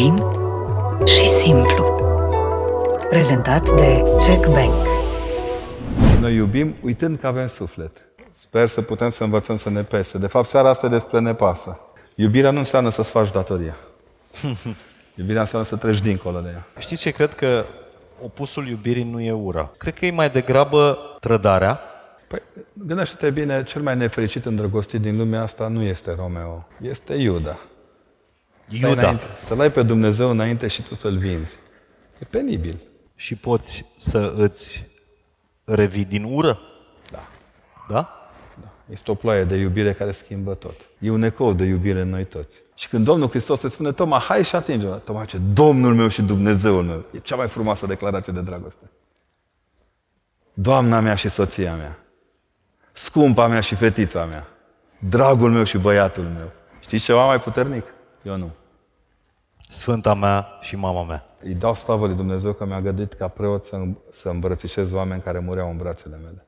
fain și simplu. Prezentat de Jack Bank. Noi iubim uitând că avem suflet. Sper să putem să învățăm să ne pese. De fapt, seara asta e despre ne pasă. Iubirea nu înseamnă să-ți faci datoria. Iubirea înseamnă să treci dincolo de ea. Știți ce cred că opusul iubirii nu e ura. Cred că e mai degrabă trădarea. Păi, gândește-te bine, cel mai nefericit îndrăgostit din lumea asta nu este Romeo, este Iuda. Stai Iuda. înainte, Să-L ai pe Dumnezeu înainte și tu să-L vinzi. E penibil. Și poți să îți revii din ură? Da. Da? Este o ploaie de iubire care schimbă tot. E un ecou de iubire în noi toți. Și când Domnul Hristos se spune, Toma, hai și atinge Toma ce Domnul meu și Dumnezeul meu. E cea mai frumoasă declarație de dragoste. Doamna mea și soția mea. Scumpa mea și fetița mea. Dragul meu și băiatul meu. Știți ceva mai puternic? Eu nu. Sfânta mea și mama mea. Îi dau slavă lui Dumnezeu că mi-a găduit ca preot să, să îmbrățișez oameni care mureau în brațele mele.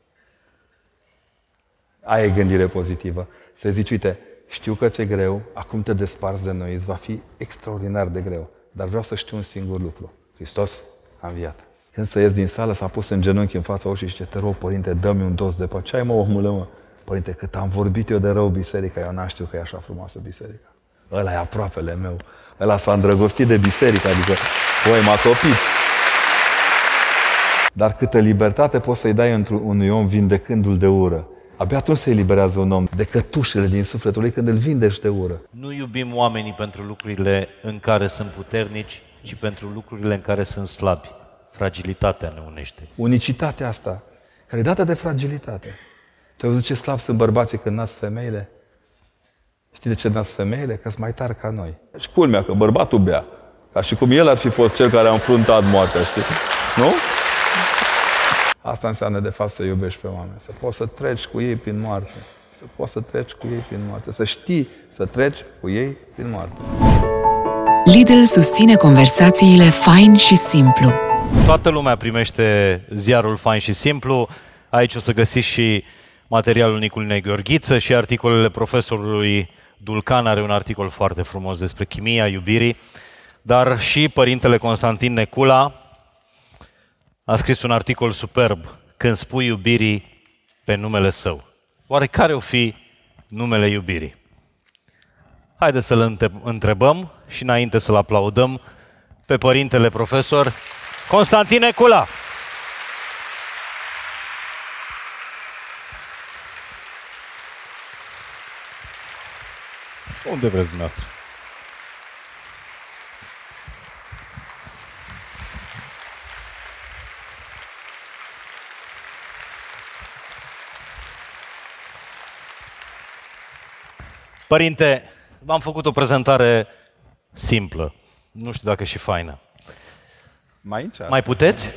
Aia e gândire pozitivă. Să zici, uite, știu că ți-e greu, acum te desparți de noi, îți va fi extraordinar de greu. Dar vreau să știu un singur lucru. Hristos a înviat. Când să ies din sală, s-a pus în genunchi în fața ușii și zice, te rog, părinte, dă-mi un dos de pace. Ce ai, mă, omule, mă? Părinte, cât am vorbit eu de rău biserica, eu n știu că e așa frumoasă biserica. Ăla e aproapele meu. Ăla s-a îndrăgostit de biserică, adică, voi m-a topit. Dar câtă libertate poți să-i dai într unui om vindecându-l de ură. Abia atunci se eliberează un om de cătușele din sufletul lui când îl vindești de ură. Nu iubim oamenii pentru lucrurile în care sunt puternici, ci pentru lucrurile în care sunt slabi. Fragilitatea ne unește. Unicitatea asta, care e dată de fragilitate. Tu ai văzut ce slab sunt bărbații când nasc femeile? Știi de ce nasc femeile? Că sunt mai tari ca noi. Și culmea că bărbatul bea. Ca și cum el ar fi fost cel care a înfruntat moartea, știi? Nu? Asta înseamnă, de fapt, să iubești pe oameni. Să poți să treci cu ei prin moarte. Să poți să treci cu ei prin moarte. Să știi să treci cu ei prin moarte. Lidl susține conversațiile fain și simplu. Toată lumea primește ziarul fain și simplu. Aici o să găsiți și materialul Niculinei Gheorghiță și articolele profesorului Dulcan are un articol foarte frumos despre chimia iubirii, dar și părintele Constantin Necula a scris un articol superb când spui iubirii pe numele său. Oare care o fi numele iubirii? Haideți să-l înte- întrebăm și înainte să-l aplaudăm pe părintele profesor Constantin Necula. Unde vreți dumneavoastră? Părinte, v-am făcut o prezentare simplă. Nu știu dacă și faină. Mai încearcă. Mai puteți?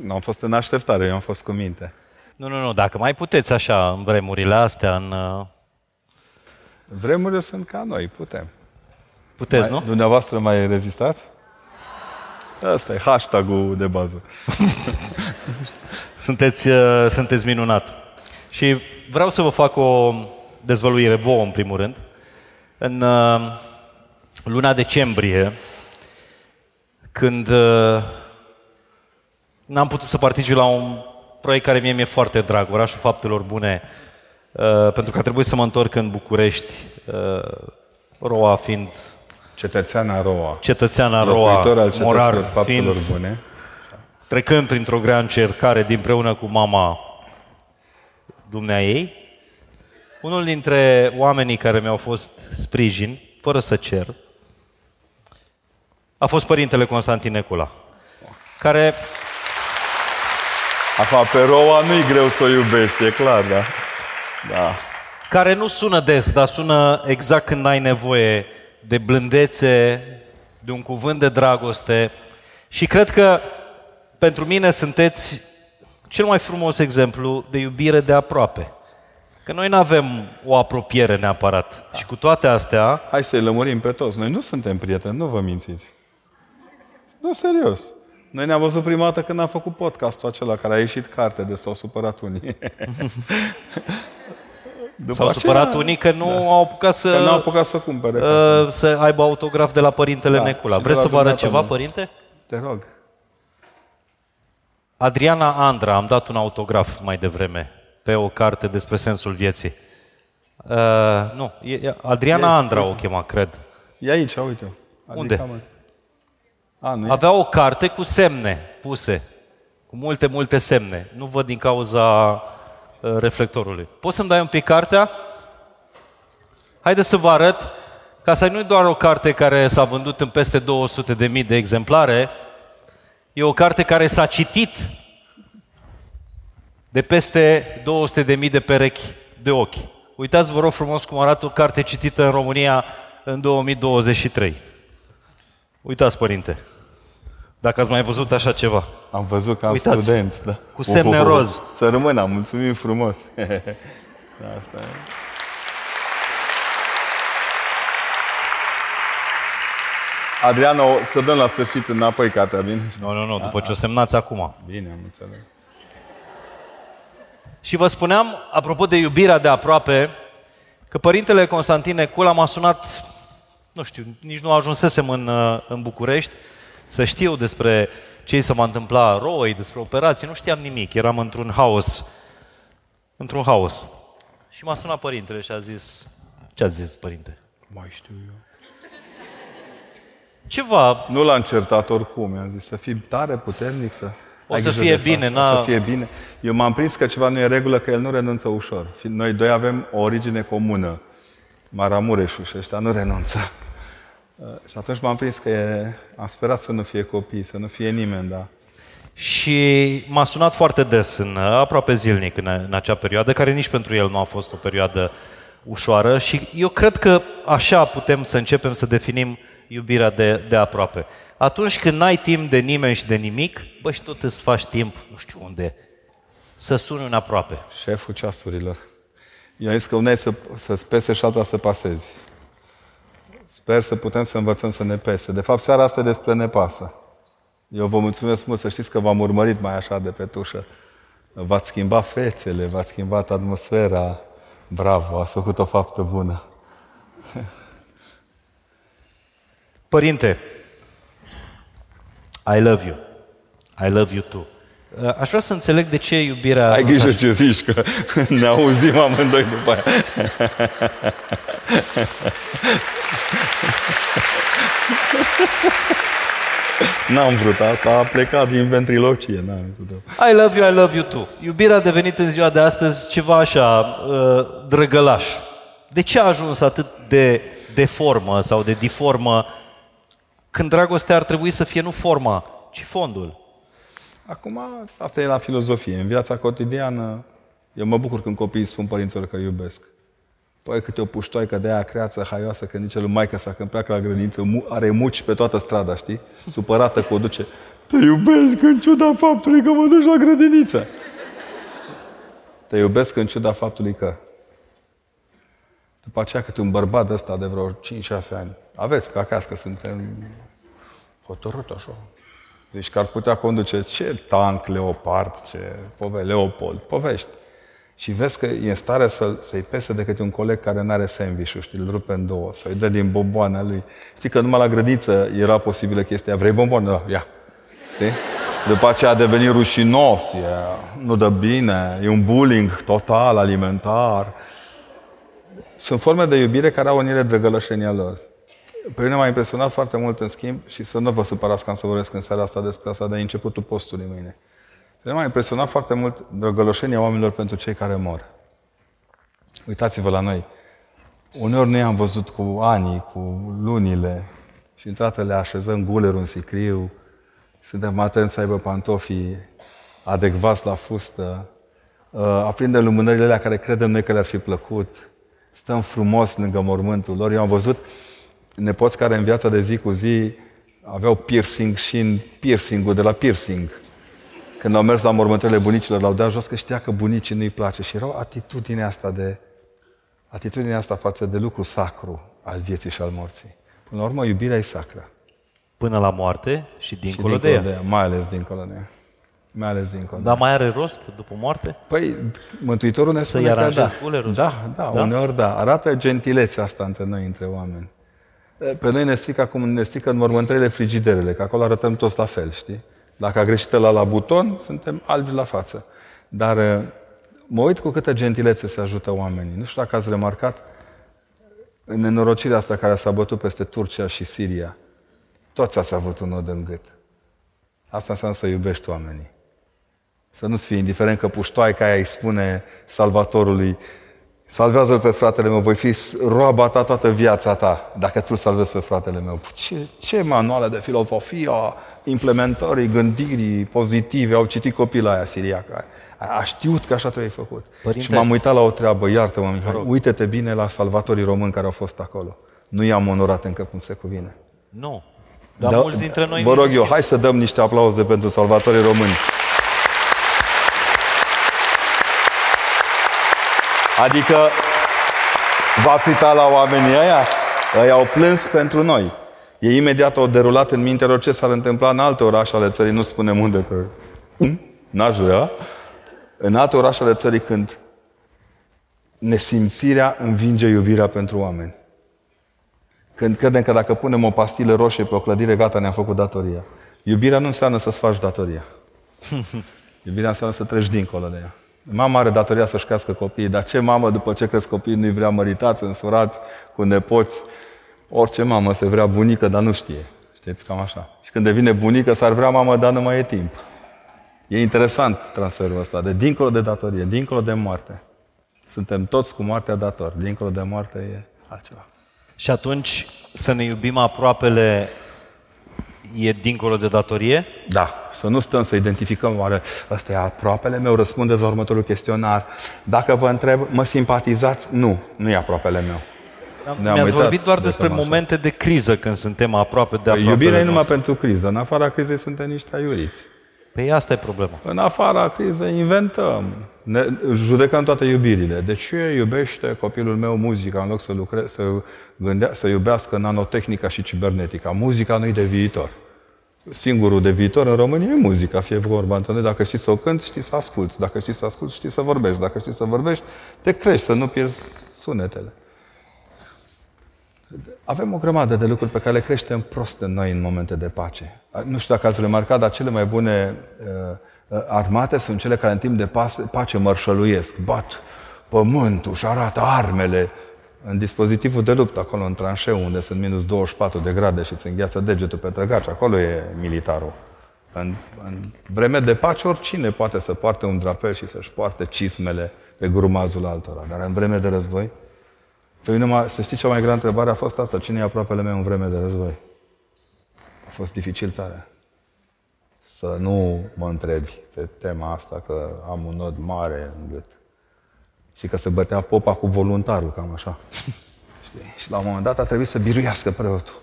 Nu am fost în așteptare, eu am fost cu minte. Nu, nu, nu, dacă mai puteți așa în vremurile astea, în... uh, Vremurile sunt ca noi, putem. Puteți, mai, nu? Dumneavoastră mai rezistați? Asta e hashtag-ul de bază. Sunteți, uh, sunteți minunat. Și vreau să vă fac o dezvăluire vouă, în primul rând. În uh, luna decembrie, când uh, n-am putut să particip la un proiect care mie mi-e foarte drag, Orașul Faptelor Bune, uh, pentru că a trebuit să mă întorc în București, uh, Roa fiind Cetățeana Roa. cetățeana Roa, Locuitor al cetăților morar faptelor fiind bune. trecând printr-o grea încercare dinpreună cu mama dumnea ei, unul dintre oamenii care mi-au fost sprijin, fără să cer, a fost părintele Constantin Necula, care Acum, pe Roa nu-i greu să o iubești, e clar, da? Da. care nu sună des, dar sună exact când ai nevoie de blândețe, de un cuvânt de dragoste. Și cred că pentru mine sunteți cel mai frumos exemplu de iubire de aproape. Că noi nu avem o apropiere neapărat. Și cu toate astea, Hai să-i lămurim pe toți. Noi nu suntem prieteni, nu vă mințiți. Nu, serios. Noi ne-am văzut prima dată când am făcut podcastul acela care a ieșit carte de s-au supărat unii. După S-au aceea- supărat unii că nu da. au apucat să, Că n-au apucat să cumpere. uh, să aibă autograf de la Părintele Da, Necula. și de Vreți la să vă arăt dumneata ceva, nu. Părinte? Te rog. Adriana Andra, am dat un autograf mai devreme pe o carte despre sensul vieții. Uh, nu, e, e- Adriana E- Andra o chema, cred. E aici, uite. Unde? mă. A, nu e? Avea o carte cu semne puse, cu multe, multe semne. Nu văd din cauza uh, reflectorului. Poți să-mi dai un pic cartea? Haideți să vă arăt, ca să nu e doar o carte care s-a vândut în peste 200 de mii de exemplare, e o carte care s-a citit de peste 200 de mii de perechi de ochi. Uitați, vă rog frumos, cum arată o carte citită în România în 2023. Uitați, părinte, dacă ați mai văzut așa ceva. Am văzut că am Uitați, studenți, da. cu semne Uhuhu. roz. Să rămână, mulțumim frumos. Da, Asta e. Adriana, o să dăm la sfârșit înapoi cartea, bine? Nu, nu, nu, după ce o semnați acum. Bine, am înțeles. Și vă spuneam, apropo de iubirea de aproape, că părintele Constantin Necula m-a sunat, nu știu, nici nu ajunsesem în, uh, în București, să știu despre ce se va întâmpla roi, despre operații, nu știam nimic, eram într-un haos, într-un haos. Și m-a sunat părintele și a zis, ce ați zis, părinte? Mai știu eu. Ceva, Nu l-am certat oricum, i-am zis să fii tare, puternic, să... O ai să grijă fie de bine, fapte, n-a- O să fie bine. Eu m-am prins că ceva nu e în regulă, că el nu renunță ușor. Fi- Noi doi avem o origine comună. Maramureșul și ăștia nu renunță. Uh, Și atunci m-am prins că e... am sperat să nu fie copii, să nu fie nimeni, da. Și m-a sunat foarte des, în, aproape zilnic, în, în acea perioadă, care nici pentru el nu a fost o perioadă ușoară și eu cred că așa putem să începem să definim iubirea de, de aproape. Atunci când n-ai timp de nimeni și de nimic, bă, și tot îți faci timp, nu știu unde, să suni un aproape. Șeful ceasurilor. Eu am zis că una e să, să-ți pese și alta să pasezi. Sper să putem să învățăm să ne pese. De fapt, seara asta e despre ne pasă. Eu vă mulțumesc mult să știți că v-am urmărit mai așa de pe tușă. V-ați schimbat fețele, v-ați schimbat atmosfera. Bravo, ați făcut o faptă bună. Părinte, I love you. I love you too. Aș vrea să înțeleg de ce iubirea... a Ai ajuns grijă ce zici, că ne auzim amândoi după aia. N-am vrut asta, a plecat din ventrilocie. N-am vrut. I love you, I love you too. Iubirea a devenit în ziua de astăzi ceva așa, uh, drăgălaș. De ce a ajuns atât de deformă sau de diformă când dragostea ar trebui să fie nu forma, ci fondul? Acum, asta e la filozofie. În viața cotidiană, eu mă bucur când copiii spun părinților că iubesc. Păi câte o puștoaică de aia creață haioasă când zice lui maică sa când pleacă la grădiniță, mu- are muci pe toată strada, știi? Supărată că o duce. Te iubesc în ciuda faptului că mă duci la grădiniță. Te iubesc în ciuda faptului că. După aceea câte un bărbat de ăsta de vreo 5-6 ani. Aveți pe acasă că suntem hotărât așa. Deci că ar putea conduce ce tank Leopard, ce pove Leopold, povești. Și vezi că e în stare să, să-i pese de câte un coleg care nu are sandwich știi, îl rupe în două, să-i dă din bomboana lui. Știi că numai la grădiniță era posibilă chestia, vrei bomboane? Da, ia. Știi? După aceea a devenit rușinos, e, nu dă bine, e un bullying total alimentar. Sunt forme de iubire care au în ele drăgălășenia lor. Pe mine m-a impresionat foarte mult, în schimb, și să nu vă supărați că am să vorbesc în seara asta despre asta, de începutul postului mâine. Pe mine m-a impresionat foarte mult drăgăloșenia oamenilor pentru cei care mor. Uitați-vă la noi. Uneori noi am văzut cu anii, cu lunile și într le așezăm gulerul în sicriu, suntem atenți să aibă pantofii adecvați la fustă, uh, aprindem lumânările alea care credem noi că le-ar fi plăcut, stăm frumos lângă mormântul lor. Eu am văzut nepoți care în viața de zi cu zi aveau piercing și în piercingul de la piercing. Când au mers la mormântările bunicilor, l-au dat jos că știa că bunicii nu-i place. Și era o atitudine asta de atitudinea asta față de lucru sacru al vieții și al morții. Până la urmă, iubirea e sacră. Până la moarte și Și dincolo, de ea. de ea, mai ales dincolo de ea. Mai ales dincolo. Dar mai are rost după moarte? Păi, Mântuitorul ne spune că da. aranjezi culerul? Da, da, Da? uneori da. Arată gentilețea asta între noi, între oameni. Pe noi ne strică acum, ne strică în mormântările frigiderele, că acolo arătăm toți la fel, știi? Dacă a greșit la la buton, suntem albi la față. Dar uh, mă uit cu câtă gentilețe se ajută oamenii. Nu știu dacă ați remarcat, în nenorocirea asta care s-a bătut peste Turcia și Siria, toți ați avut un nod în gât. Asta înseamnă să iubești oamenii. Să nu-ți fie indiferent că puștoaica aia îi spune salvatorului Salvează-l pe fratele meu, voi fi roaba ta toată viața ta, dacă tu salvezi pe fratele meu. Ce, ce manuale de filozofie a implementării, gândirii pozitive au citit copiii aia siriacă. A, a știut că așa trebuie făcut. Părinte- Și m-am uitat la o treabă, iartă-mă, Mihai, uite-te bine la salvatorii români care au fost acolo. Nu i-am onorat încă cum se cuvine. Nu. Dar mulți dintre noi Vă nici rog nu eu, știu. hai să dăm niște aplauze pentru salvatorii români. Adică v-ați uitat la oamenii ăia? Ei au plâns pentru noi. Ei imediat au derulat în mintea lor ce s-ar întâmpla în alte orașe ale țării, nu spunem unde, că Hm? n-aș vrea. În alte orașe ale țării când nesimțirea învinge iubirea pentru oameni. Când credem că dacă punem o pastilă roșie pe o clădire, gata, ne-am făcut datoria. Iubirea nu înseamnă să-ți faci datoria. Iubirea înseamnă să treci dincolo de ea. Mama are datoria să-și crească copiii, dar ce mamă după ce cresc copiii nu-i vrea măritați, însurați, cu nepoți? Orice mamă se vrea bunică, dar nu știe. Știți, cam așa. Și când devine bunică, s-ar vrea mamă, dar nu mai e timp. E interesant transferul ăsta, de dincolo de datorie, dincolo de moarte. Suntem toți cu moartea dator. Dincolo de moarte e altceva. Și atunci să ne iubim aproapele e dincolo de datorie? Da, să nu stăm să identificăm oare ăsta e aproapele meu, răspundeți la următorul chestionar. Dacă vă întreb, mă simpatizați? Nu, nu e aproapele meu. Ne-am Mi-ați uitat vorbit doar de despre tema asta. momente de criză când suntem aproape de aproape. Iubirea e numai pentru criză. În afara crizei suntem niște aiuriți. Păi asta e problema. În afara crizei inventăm. Ne, judecăm toate iubirile. De ce iubește copilul meu muzica în loc să, lucre, să, gândea, să iubească nanotehnica și cibernetica? Muzica nu-i de viitor. Singurul de viitor în România e muzica, fie vorba între noi. Dacă știi să o cânti, știi să asculți. Dacă știi să asculți, știi să vorbești. Dacă știi să vorbești, te crești, să nu pierzi sunetele. Avem o grămadă de lucruri pe care le creștem prost în noi în momente de pace. Nu știu dacă ați remarcat, dar cele mai bune uh, uh, armate sunt cele care în timp de pas- pace mărșăluiesc, bat pământul și arată armele în dispozitivul de luptă, acolo în tranșeu, unde sunt minus 24 de grade și îți îngheață degetul pe trăgaci, acolo e militarul. În, în vreme de pace, oricine poate să poarte un drapel și să-și poarte cismele pe grumazul altora. Dar în vreme de război, pe mine, m-a- să știi, cea mai grea întrebare a fost asta. Cine e aproapele meu în vreme de război? A fost dificil tare. Să nu mă întrebi pe tema asta, că am un nod mare în gât. Și că se bătea popa cu voluntarul, cam așa. Știi? Și la un moment dat a trebuit să biruiască preotul.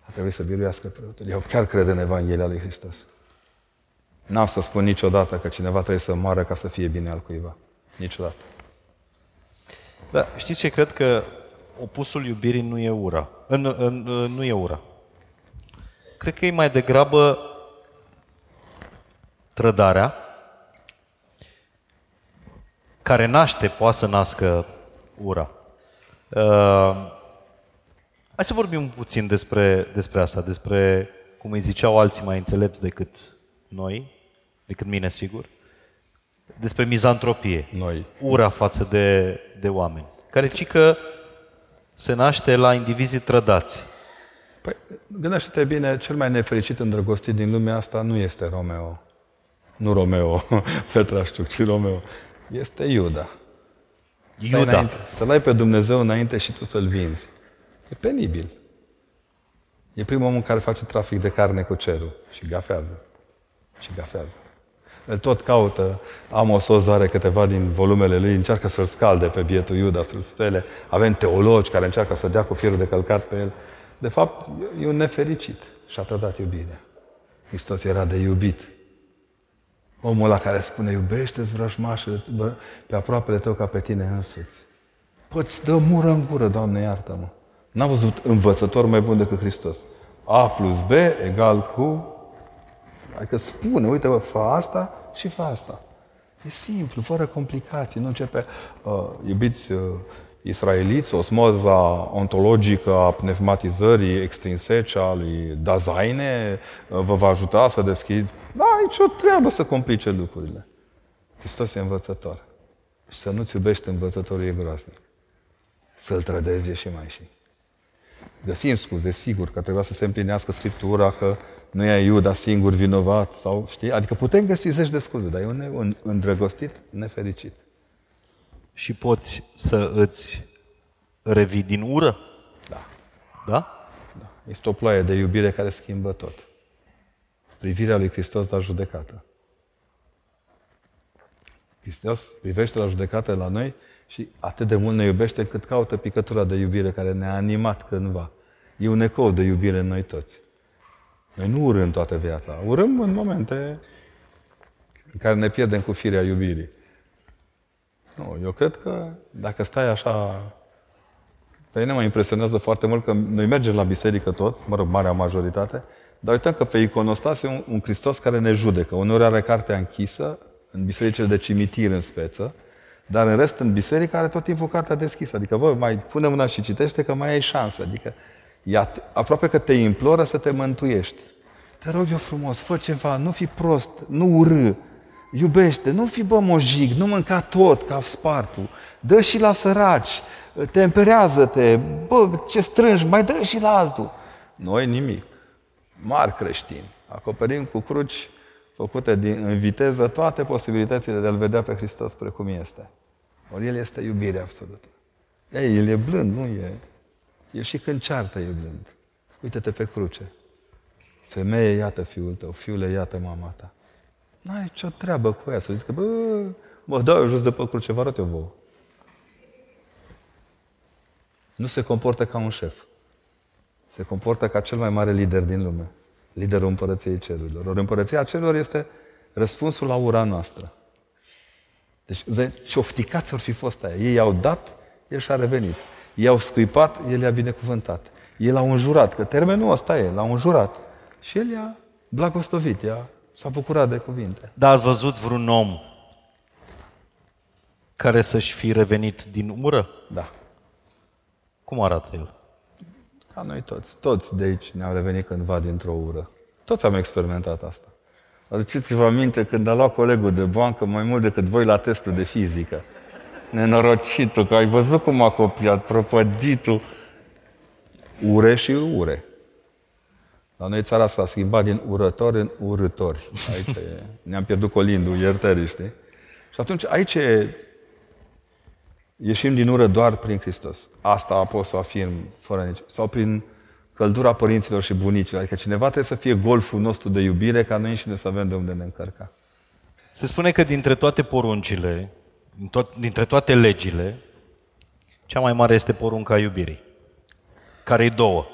A trebuit să biruiască preotul. Eu chiar cred în Evanghelia lui Hristos. N-am să spun niciodată că cineva trebuie să moară ca să fie bine al cuiva. Niciodată. Da, știți ce cred că opusul iubirii nu e ura. În, în, în, nu e ura. Cred că e mai degrabă trădarea care naște, poate să nască ura. Uh, hai să vorbim puțin despre, despre asta, despre cum îi ziceau alții mai înțelepți decât noi, decât mine, sigur, despre mizantropie Noi. ura față de, de oameni, care ci că se naște la indivizii trădați. Păi, gândește-te bine, cel mai nefericit îndrăgostit din lumea asta nu este Romeo. Nu Romeo, Petrașciuc, ci Romeo. Este Iuda. Stai Iuda. înainte, Să-L ai pe Dumnezeu înainte și tu să-L vinzi. E penibil. E primul om care face trafic de carne cu cerul și gafează. Și gafează. Îl tot caută, Amos Oz are câteva din volumele lui, încearcă să-l scalde pe bietul Iuda, să-l spele. Avem teologi care încearcă să dea cu firul de călcat pe el. De fapt, e un nefericit și a trădat iubirea. Hristos era de iubit. Omul ăla care spune, iubește-ți vrăjmașele bă, pe aproapele tău ca pe tine însuți. Păi dă mură în gură, Doamne, iartă-mă. N-am văzut învățător mai bun decât Hristos. A plus B egal cu Adică spune, uite, bă, fă asta și fă asta. E simplu, fără complicații. Nu începe, uh, iubiți uh, israeliți, osmoza ontologică a pneumatizării extrinsece a lui Dazaine uh, vă va ajuta să deschid. Da, nicio treabă să complice lucrurile. Hristos e învățător. Și să nu-ți iubești învățătorul e groaznic. Să-l trădezi și mai și. Găsim scuze, sigur, că trebuia să se împlinească Scriptura, că nu e Iuda singur vinovat, sau știi? Adică putem găsi zeci de scuze, dar e un îndrăgostit nefericit. Și poți să îți revii din ură? Da. Da? da. Este o ploaie de iubire care schimbă tot. Privirea lui Hristos la judecată. Hristos privește la judecată la noi și atât de mult ne iubește cât caută picătura de iubire care ne-a animat cândva. E un ecou de iubire în noi toți. Noi nu urâm toată viața. Urâm în momente în care ne pierdem cu firea iubirii. Nu, eu cred că dacă stai așa... Pe mine mă impresionează foarte mult că noi mergem la biserică toți, mă rog, marea majoritate, dar uităm că pe iconostas e un, un Hristos care ne judecă. Uneori are cartea închisă, în bisericile de cimitir în speță, dar în rest în biserică are tot timpul cartea deschisă. Adică, vă, mai pune mâna și citește că mai ai șansă. Adică, ea, aproape că te imploră să te mântuiești. Te rog eu frumos, fă ceva, nu fi prost, nu urâ, iubește, nu fi bămojic, nu mânca tot ca spartul, dă și la săraci, temperează-te, bă, ce strângi, mai dă și la altul. Noi nimic. Mari creștini. Acoperim cu cruci făcute din, în viteză toate posibilitățile de a-L vedea pe Hristos precum este. Ori El este iubire absolută. Ei, El e blând, nu e... El și când ceartă e blând. Uite-te pe cruce. Femeie, iată fiul tău, fiule, iată mama ta. N-ai ce treabă cu ea, să zici că, bă, mă dau eu jos de pe cruce, vă arăt eu vouă. Nu se comportă ca un șef. Se comportă ca cel mai mare lider din lume liderul împărăției cerurilor. Ori împărăția cerurilor este răspunsul la ura noastră. Deci, ce ofticați ori fi fost aia. Ei au dat, el și-a revenit. Ei au scuipat, el i-a binecuvântat. Ei l-au înjurat, că termenul ăsta e, l-au înjurat. Și el i-a blagostovit, i-a, s-a bucurat de cuvinte. Da, ați văzut vreun om care să-și fi revenit din ură? Da. Cum arată el? Ca noi toți. Toți de aici ne-am revenit cândva dintr-o ură. Toți am experimentat asta. Aduceți-vă aminte când a luat colegul de bancă mai mult decât voi la testul de fizică. Nenorocitul, că ai văzut cum a copiat, prăpăditul. Ure și ure. La noi țara s-a schimbat din urători în urători. Aici e, ne-am pierdut colindul iertării, știi? Și atunci aici e Ieșim din ură doar prin Hristos. Asta pot să o afirm fără nici... Sau prin căldura părinților și bunicilor. Adică cineva trebuie să fie golful nostru de iubire ca noi înșine să avem de unde ne încărca. Se spune că dintre toate poruncile, dintre toate legile, cea mai mare este porunca iubirii, care e două.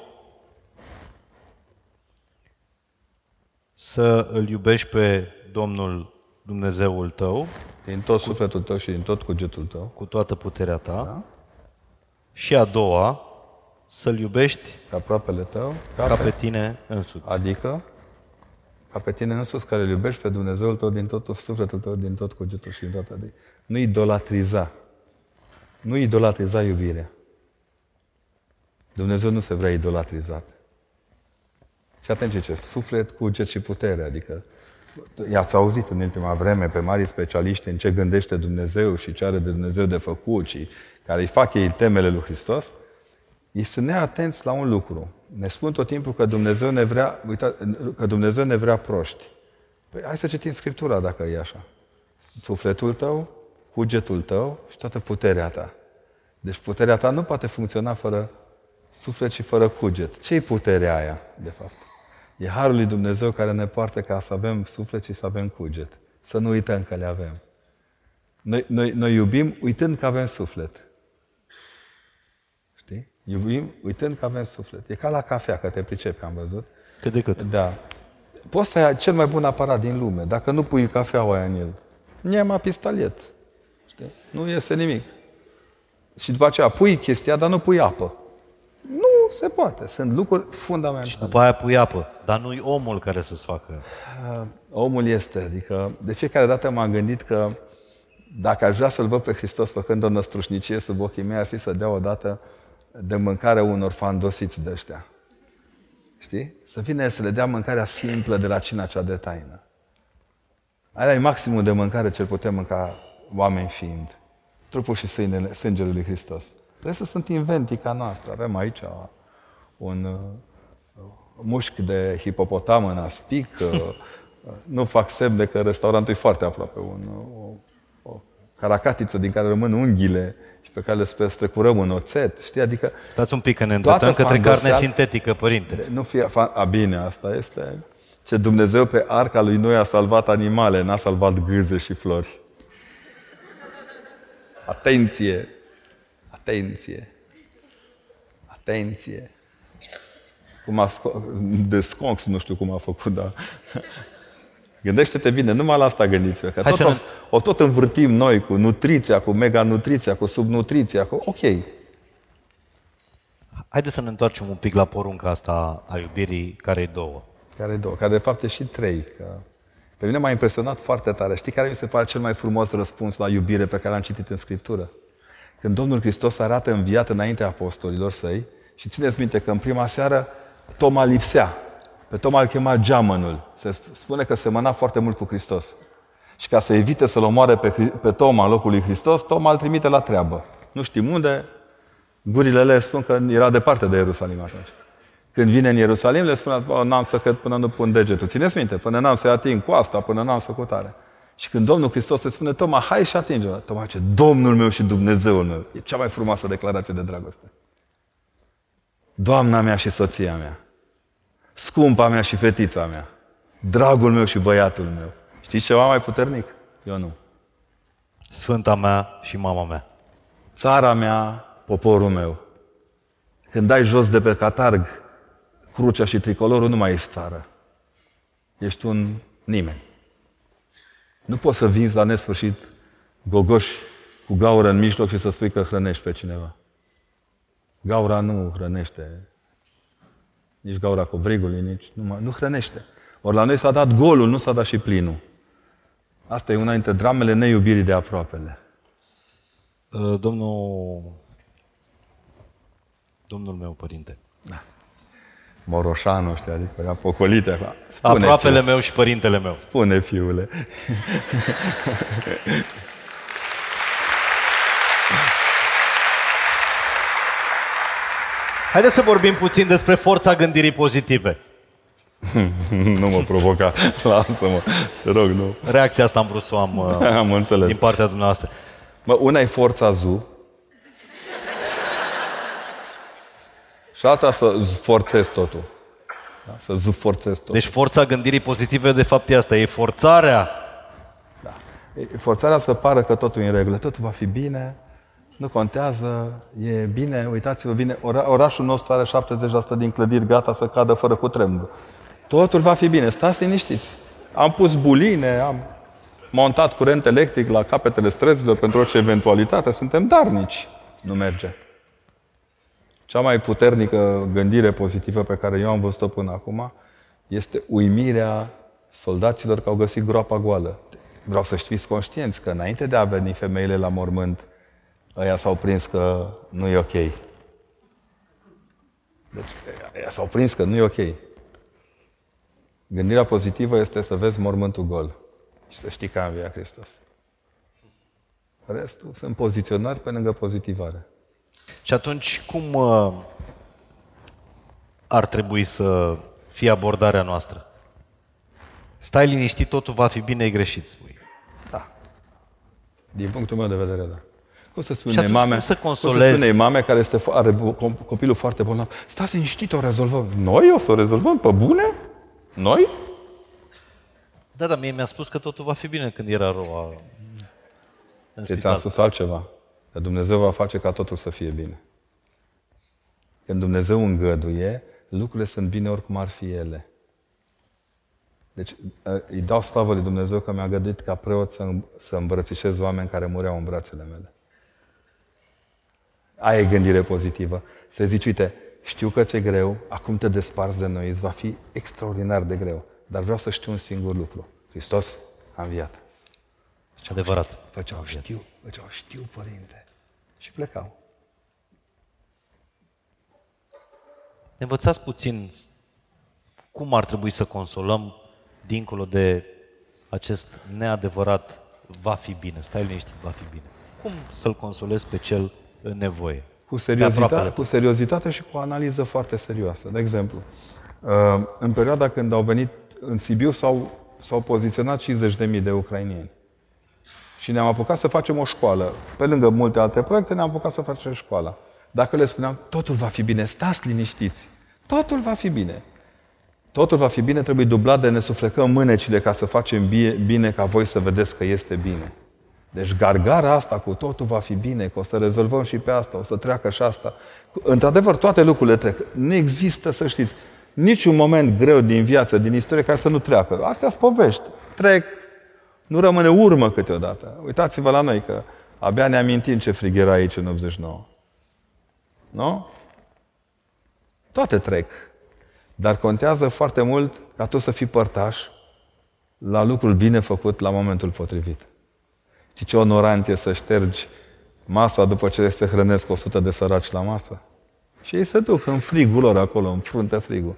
Să îl iubești pe Domnul Dumnezeul tău. Din tot sufletul tău și din tot cugetul tău. Cu toată puterea ta. Da? Și a doua, să-L iubești ca aproapele tău, ca, ca pe tine însuți. Adică, ca pe tine însuți, care îl iubești pe Dumnezeul tău din tot sufletul tău, din tot cugetul și din toată de. Nu idolatriza. Nu idolatriza iubirea. Dumnezeu nu se vrea idolatrizat. Fii atent ce ce, suflet, cuget și putere, adică I-ați auzit în ultima vreme pe mari specialiști în ce gândește Dumnezeu și ce are de Dumnezeu de făcut și care îi fac ei temele lui Hristos, ei sunt neatenți la un lucru. Ne spun tot timpul că Dumnezeu ne vrea, uita, că Dumnezeu ne vrea proști. Păi hai să citim Scriptura dacă e așa. Sufletul tău, cugetul tău și toată puterea ta. Deci puterea ta nu poate funcționa fără suflet și fără cuget. Ce-i puterea aia, de fapt? E Harul lui Dumnezeu care ne poartă ca să avem suflet și să avem cuget. Să nu uităm că le avem. Noi, noi, noi iubim uitând că avem suflet. Știi? Iubim uitând că avem suflet. E ca la cafea, că te pricepi, am văzut. Cât de cât. Da. Poți să ai cel mai bun aparat din lume. Dacă nu pui cafeaua aia în el, niema pistolet. Știi? Nu iese nimic. Și după aceea pui chestia, dar nu pui apă. Nu se poate. Sunt lucruri fundamentale. Și după aia pui apă. Dar nu-i omul care să-ți facă. Uh, omul este, adică de fiecare dată m-am gândit că dacă aș vrea să-L văd pe Hristos făcând o năstrușnicie sub ochii mei, ar fi să dea o dată de mâncare unor fandosiți de ăștia. Știi? Să vină să le dea mâncarea simplă de la cina cea de taină. Aia e maximul de mâncare ce putem mânca oameni fiind. Trupul și sângele, sângele lui Hristos. Restul sunt inventica noastră. Avem aici un uh, mușchi de hipopotam în aspic. Uh, nu fac semn de că restaurantul e foarte aproape. Un, o, o caracatiță din care rămân unghiile și pe care le strecurăm în oțet. Știi? Adică Stați un pic că ne îndreptăm către carne sintetică, părinte. Nu fie, a, bine, asta este ce Dumnezeu pe arca lui Noi a salvat animale, n-a salvat gâze și flori. Atenție! Atenție! Atenție! Cum a sco- de sconx, nu știu cum a făcut, dar... Gândește-te bine, numai la asta gândiți că tot o, o tot învârtim noi cu nutriția, cu mega-nutriția, cu subnutriția, cu... Ok. Haideți să ne întoarcem un pic la porunca asta a iubirii, care e două. Care e două, care de fapt e și trei. Că pe mine m-a impresionat foarte tare. Știi care mi se pare cel mai frumos răspuns la iubire pe care l-am citit în Scriptură? Când Domnul Hristos arată înviat înaintea apostolilor săi și țineți minte că în prima seară Toma lipsea. Pe Toma îl chema geamănul. Se spune că semăna foarte mult cu Hristos. Și ca să evite să-l omoare pe, pe Toma în locul lui Hristos, Toma îl trimite la treabă. Nu știm unde, gurile le spun că era departe de Ierusalim atunci. Când vine în Ierusalim, le spune, n-am să cred până nu pun degetul. Țineți minte, până n-am să-i ating cu asta, până n-am să cutare. Și când Domnul Hristos se spune, Toma, hai și atinge-o. Toma zice, Domnul meu și Dumnezeul meu. E cea mai frumoasă declarație de dragoste. Doamna mea și soția mea. Scumpa mea și fetița mea. Dragul meu și băiatul meu. Știți ceva mai puternic? Eu nu. Sfânta mea și mama mea. Țara mea, poporul meu. Când dai jos de pe catarg crucea și tricolorul, nu mai ești țară. Ești un nimeni. Nu poți să vinzi la nesfârșit gogoș cu gaură în mijloc și să spui că hrănești pe cineva. Gaura nu hrănește. Nici gaura cu vrigului, nici... Nu, nu hrănește. Ori la noi s-a dat golul, nu s-a dat și plinul. Asta e una dintre dramele neiubirii de aproapele. Uh, domnul... Domnul meu, părinte. Da. Moroșanu, știi, adică era pocolite. Spune, Aproapele fiule. meu și părintele meu. Spune, fiule. Haideți să vorbim puțin despre forța gândirii pozitive. nu mă provoca. Lasă-mă. Te rog, nu. Reacția asta am vrut să o am, am înțeles. din partea dumneavoastră. Mă, una e forța ZU, Și alta să forțezi totul. Da? Să zuforțezi totul. Deci forța gândirii pozitive, de fapt, e asta. E forțarea. Da. E forțarea să pară că totul e în regulă. Totul va fi bine. Nu contează. E bine. Uitați-vă bine. Ora, orașul nostru are 70% din clădiri gata să cadă fără cutremur. Totul va fi bine. Stați liniștiți. Am pus buline, am montat curent electric la capetele străzilor pentru orice eventualitate. Suntem darnici. Nu merge. Cea mai puternică gândire pozitivă pe care eu am văzut-o până acum este uimirea soldaților că au găsit groapa goală. Vreau să știți conștienți că înainte de a veni femeile la mormânt, ăia s-au prins că nu e ok. Deci, ăia s-au prins că nu e ok. Gândirea pozitivă este să vezi mormântul gol și să știi că a înviat Hristos. Restul sunt poziționari pe lângă pozitivare. Și atunci, cum uh, ar trebui să fie abordarea noastră? Stai liniștit, totul va fi bine, e greșit, spui. Da. Din punctul meu de vedere, da. Cum să spune mame, cum să consolezi? Cum să spune mame care este, are copilul foarte bolnav, stați liniștit, o rezolvăm. Noi o să o rezolvăm pe bune? Noi? Da, dar mie mi-a spus că totul va fi bine când era rău. Ți-am spus altceva. Că Dumnezeu va face ca totul să fie bine. Când Dumnezeu îngăduie, lucrurile sunt bine oricum ar fi ele. Deci ă, îi dau slavă lui Dumnezeu că mi-a găduit ca preot să, să îmbrățișez oameni care mureau în brațele mele. Aia e gândire pozitivă. Să zici, uite, Știu că ți-e greu, acum te desparți de noi, îți va fi extraordinar de greu. Dar vreau să știu un singur lucru. Hristos a înviat. Adevărat. Făceau, știu, făceau, știu, părinte. Și plecau. Ne învățați puțin cum ar trebui să consolăm dincolo de acest neadevărat va fi bine, stai liniștit, va fi bine. Cum să-l consolez pe cel în nevoie? Cu seriozitate, cu seriozitate și cu o analiză foarte serioasă. De exemplu, uh, în perioada când au venit în Sibiu s-au, s-au poziționat 50.000 de ucrainieni. Și ne-am apucat să facem o școală. Pe lângă multe alte proiecte, ne-am apucat să facem școala. Dacă le spuneam, totul va fi bine, stați liniștiți, totul va fi bine. Totul va fi bine, trebuie dublat de ne suflecăm mânecile ca să facem bine, ca voi să vedeți că este bine. Deci gargara asta cu totul va fi bine, că o să rezolvăm și pe asta, o să treacă și asta. Într-adevăr, toate lucrurile trec. Nu există, să știți, niciun moment greu din viață, din istorie, care să nu treacă. Astea sunt povești. Trec, nu rămâne urmă câteodată. Uitați-vă la noi, că abia ne amintim ce frig era aici în 89. Nu? Toate trec. Dar contează foarte mult ca tu să fii părtaș la lucrul bine făcut la momentul potrivit. Și ce onorant e să ștergi masa după ce se hrănesc 100 de săraci la masă. Și ei se duc în frigul lor acolo, în frunte frigul.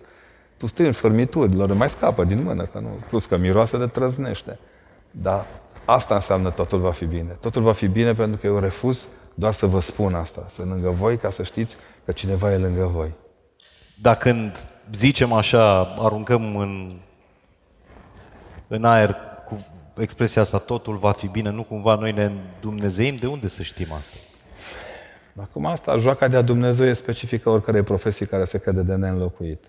Tu stai în fermituri, lor mai scapă din mână, că nu, plus că miroase de trăznește. Dar asta înseamnă totul va fi bine. Totul va fi bine pentru că eu refuz doar să vă spun asta. Să lângă voi, ca să știți că cineva e lângă voi. Dacă când zicem așa, aruncăm în, în aer cu expresia asta, totul va fi bine, nu cumva noi ne dumnezeim, de unde să știm asta? Acum asta, joaca de-a Dumnezeu e specifică oricărei profesii care se crede de neînlocuit.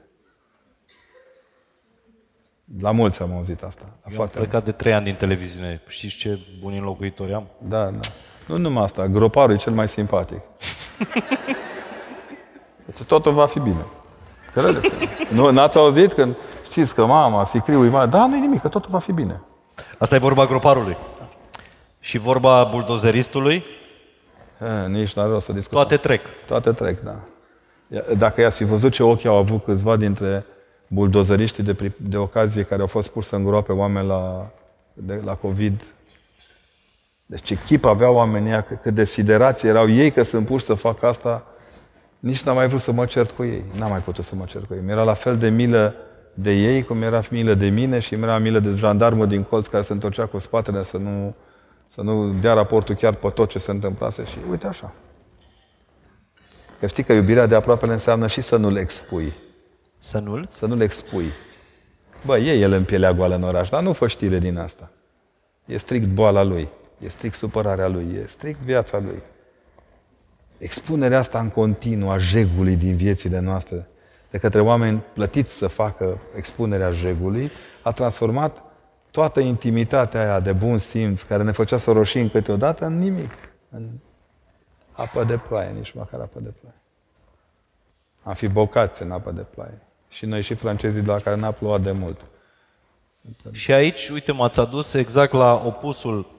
La mulți am auzit asta. Eu foarte am plecat de trei ani din televiziune. Știți ce buni înlocuitori am? Da, da. Nu numai asta. Groparul e cel mai simpatic. deci totul va fi bine. Credeți? nu, n-ați auzit când știți că mama, sicriul e mare. Da, nu nimic, că totul va fi bine. Asta e vorba groparului. Și vorba buldozeristului? E, nici n-are rost să discutăm. Toate trec. Toate trec, da. Dacă i-ați fi văzut ce ochi au avut câțiva dintre buldozeriștii de, de ocazie care au fost pus să îngroape oameni la, de, la COVID. Deci ce chip aveau oamenii cât de siderați erau ei că sunt puși să facă asta, nici n-am mai vrut să mă cert cu ei. N-am mai putut să mă cert cu ei. Mi-era la fel de milă de ei cum era milă de mine și mi era milă de jandarmă din colț care se întorcea cu spatele să nu, să nu dea raportul chiar pe tot ce se întâmplase și uite așa. Că știi că iubirea de aproape înseamnă și să nu-l expui. Să nu-l? Să nu-l expui. Bă, e el în pielea goală în oraș, dar nu fă știre din asta. E strict boala lui, e strict supărarea lui, e strict viața lui. Expunerea asta în continuu a jegului din viețile noastre, de către oameni plătiți să facă expunerea jegului, a transformat toată intimitatea aia de bun simț, care ne făcea să roșim câteodată, în nimic. În apă de ploaie, nici măcar apă de ploaie. Am fi bocați în apă de ploaie. Și noi și francezii de la care n-a plouat de mult. Și aici, uite, m-ați adus exact la opusul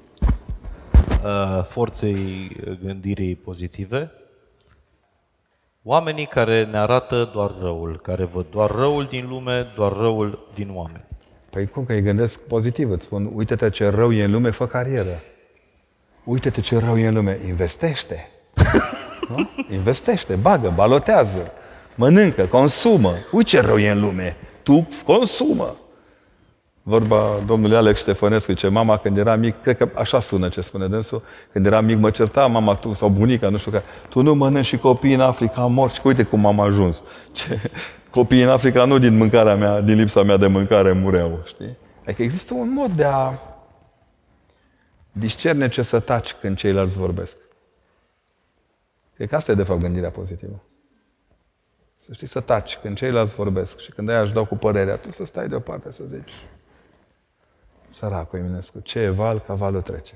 uh, forței gândirii pozitive. Oamenii care ne arată doar răul, care văd doar răul din lume, doar răul din oameni. Păi cum că îi gândesc pozitiv, îți spun, uite-te ce rău e în lume, fă carieră. Uite-te ce rău e în lume, investește. nu? Investește, bagă, balotează mănâncă, consumă. Uite ce rău e în lume. Tu consumă. Vorba domnului Alex Ștefănescu, ce mama când era mic, cred că așa sună ce spune dânsul, când era mic mă certa mama tu sau bunica, nu știu care, tu nu mănânci și copiii în Africa mor și uite cum am ajuns. Ce, copiii în Africa nu din mâncarea mea, din lipsa mea de mâncare mureau, știi? Adică există un mod de a discerne ce să taci când ceilalți vorbesc. Cred că asta e de fapt gândirea pozitivă. Să știi să taci când ceilalți vorbesc și când aia își dau cu părerea, tu să stai deoparte să zici săracul Eminescu, ce e val, ca valul trece.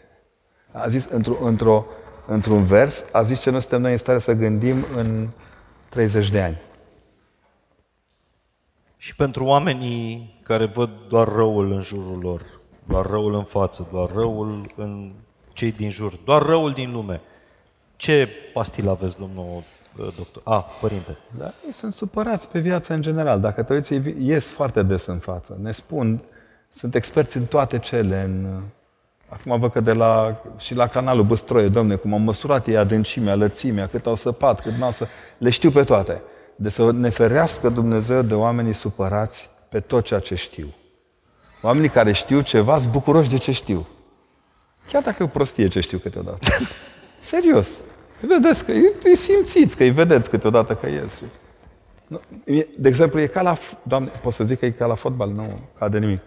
A zis într-o, într-o, într-un vers, a zis ce nu suntem noi în stare să gândim în 30 de ani. Și pentru oamenii care văd doar răul în jurul lor, doar răul în față, doar răul în cei din jur, doar răul din lume, ce pastil aveți, domnul uh, doctor. A, părinte. Da, ei sunt supărați pe viață în general. Dacă te uiți, ei ies foarte des în față. Ne spun, sunt experți în toate cele. În, acum văd că de la, și la canalul Băstroie, domne, cum au măsurat ei adâncimea, lățimea, cât au săpat, cât n-au să... Le știu pe toate. De să ne ferească Dumnezeu de oamenii supărați pe tot ceea ce știu. Oamenii care știu ceva sunt bucuroși de ce știu. Chiar dacă e o prostie ce știu câteodată. Serios. Vedeți că îi simțiți, că îi vedeți câteodată că ies. De exemplu, e ca la... Doamne, pot să zic că e ca la fotbal? Nu, ca de nimic.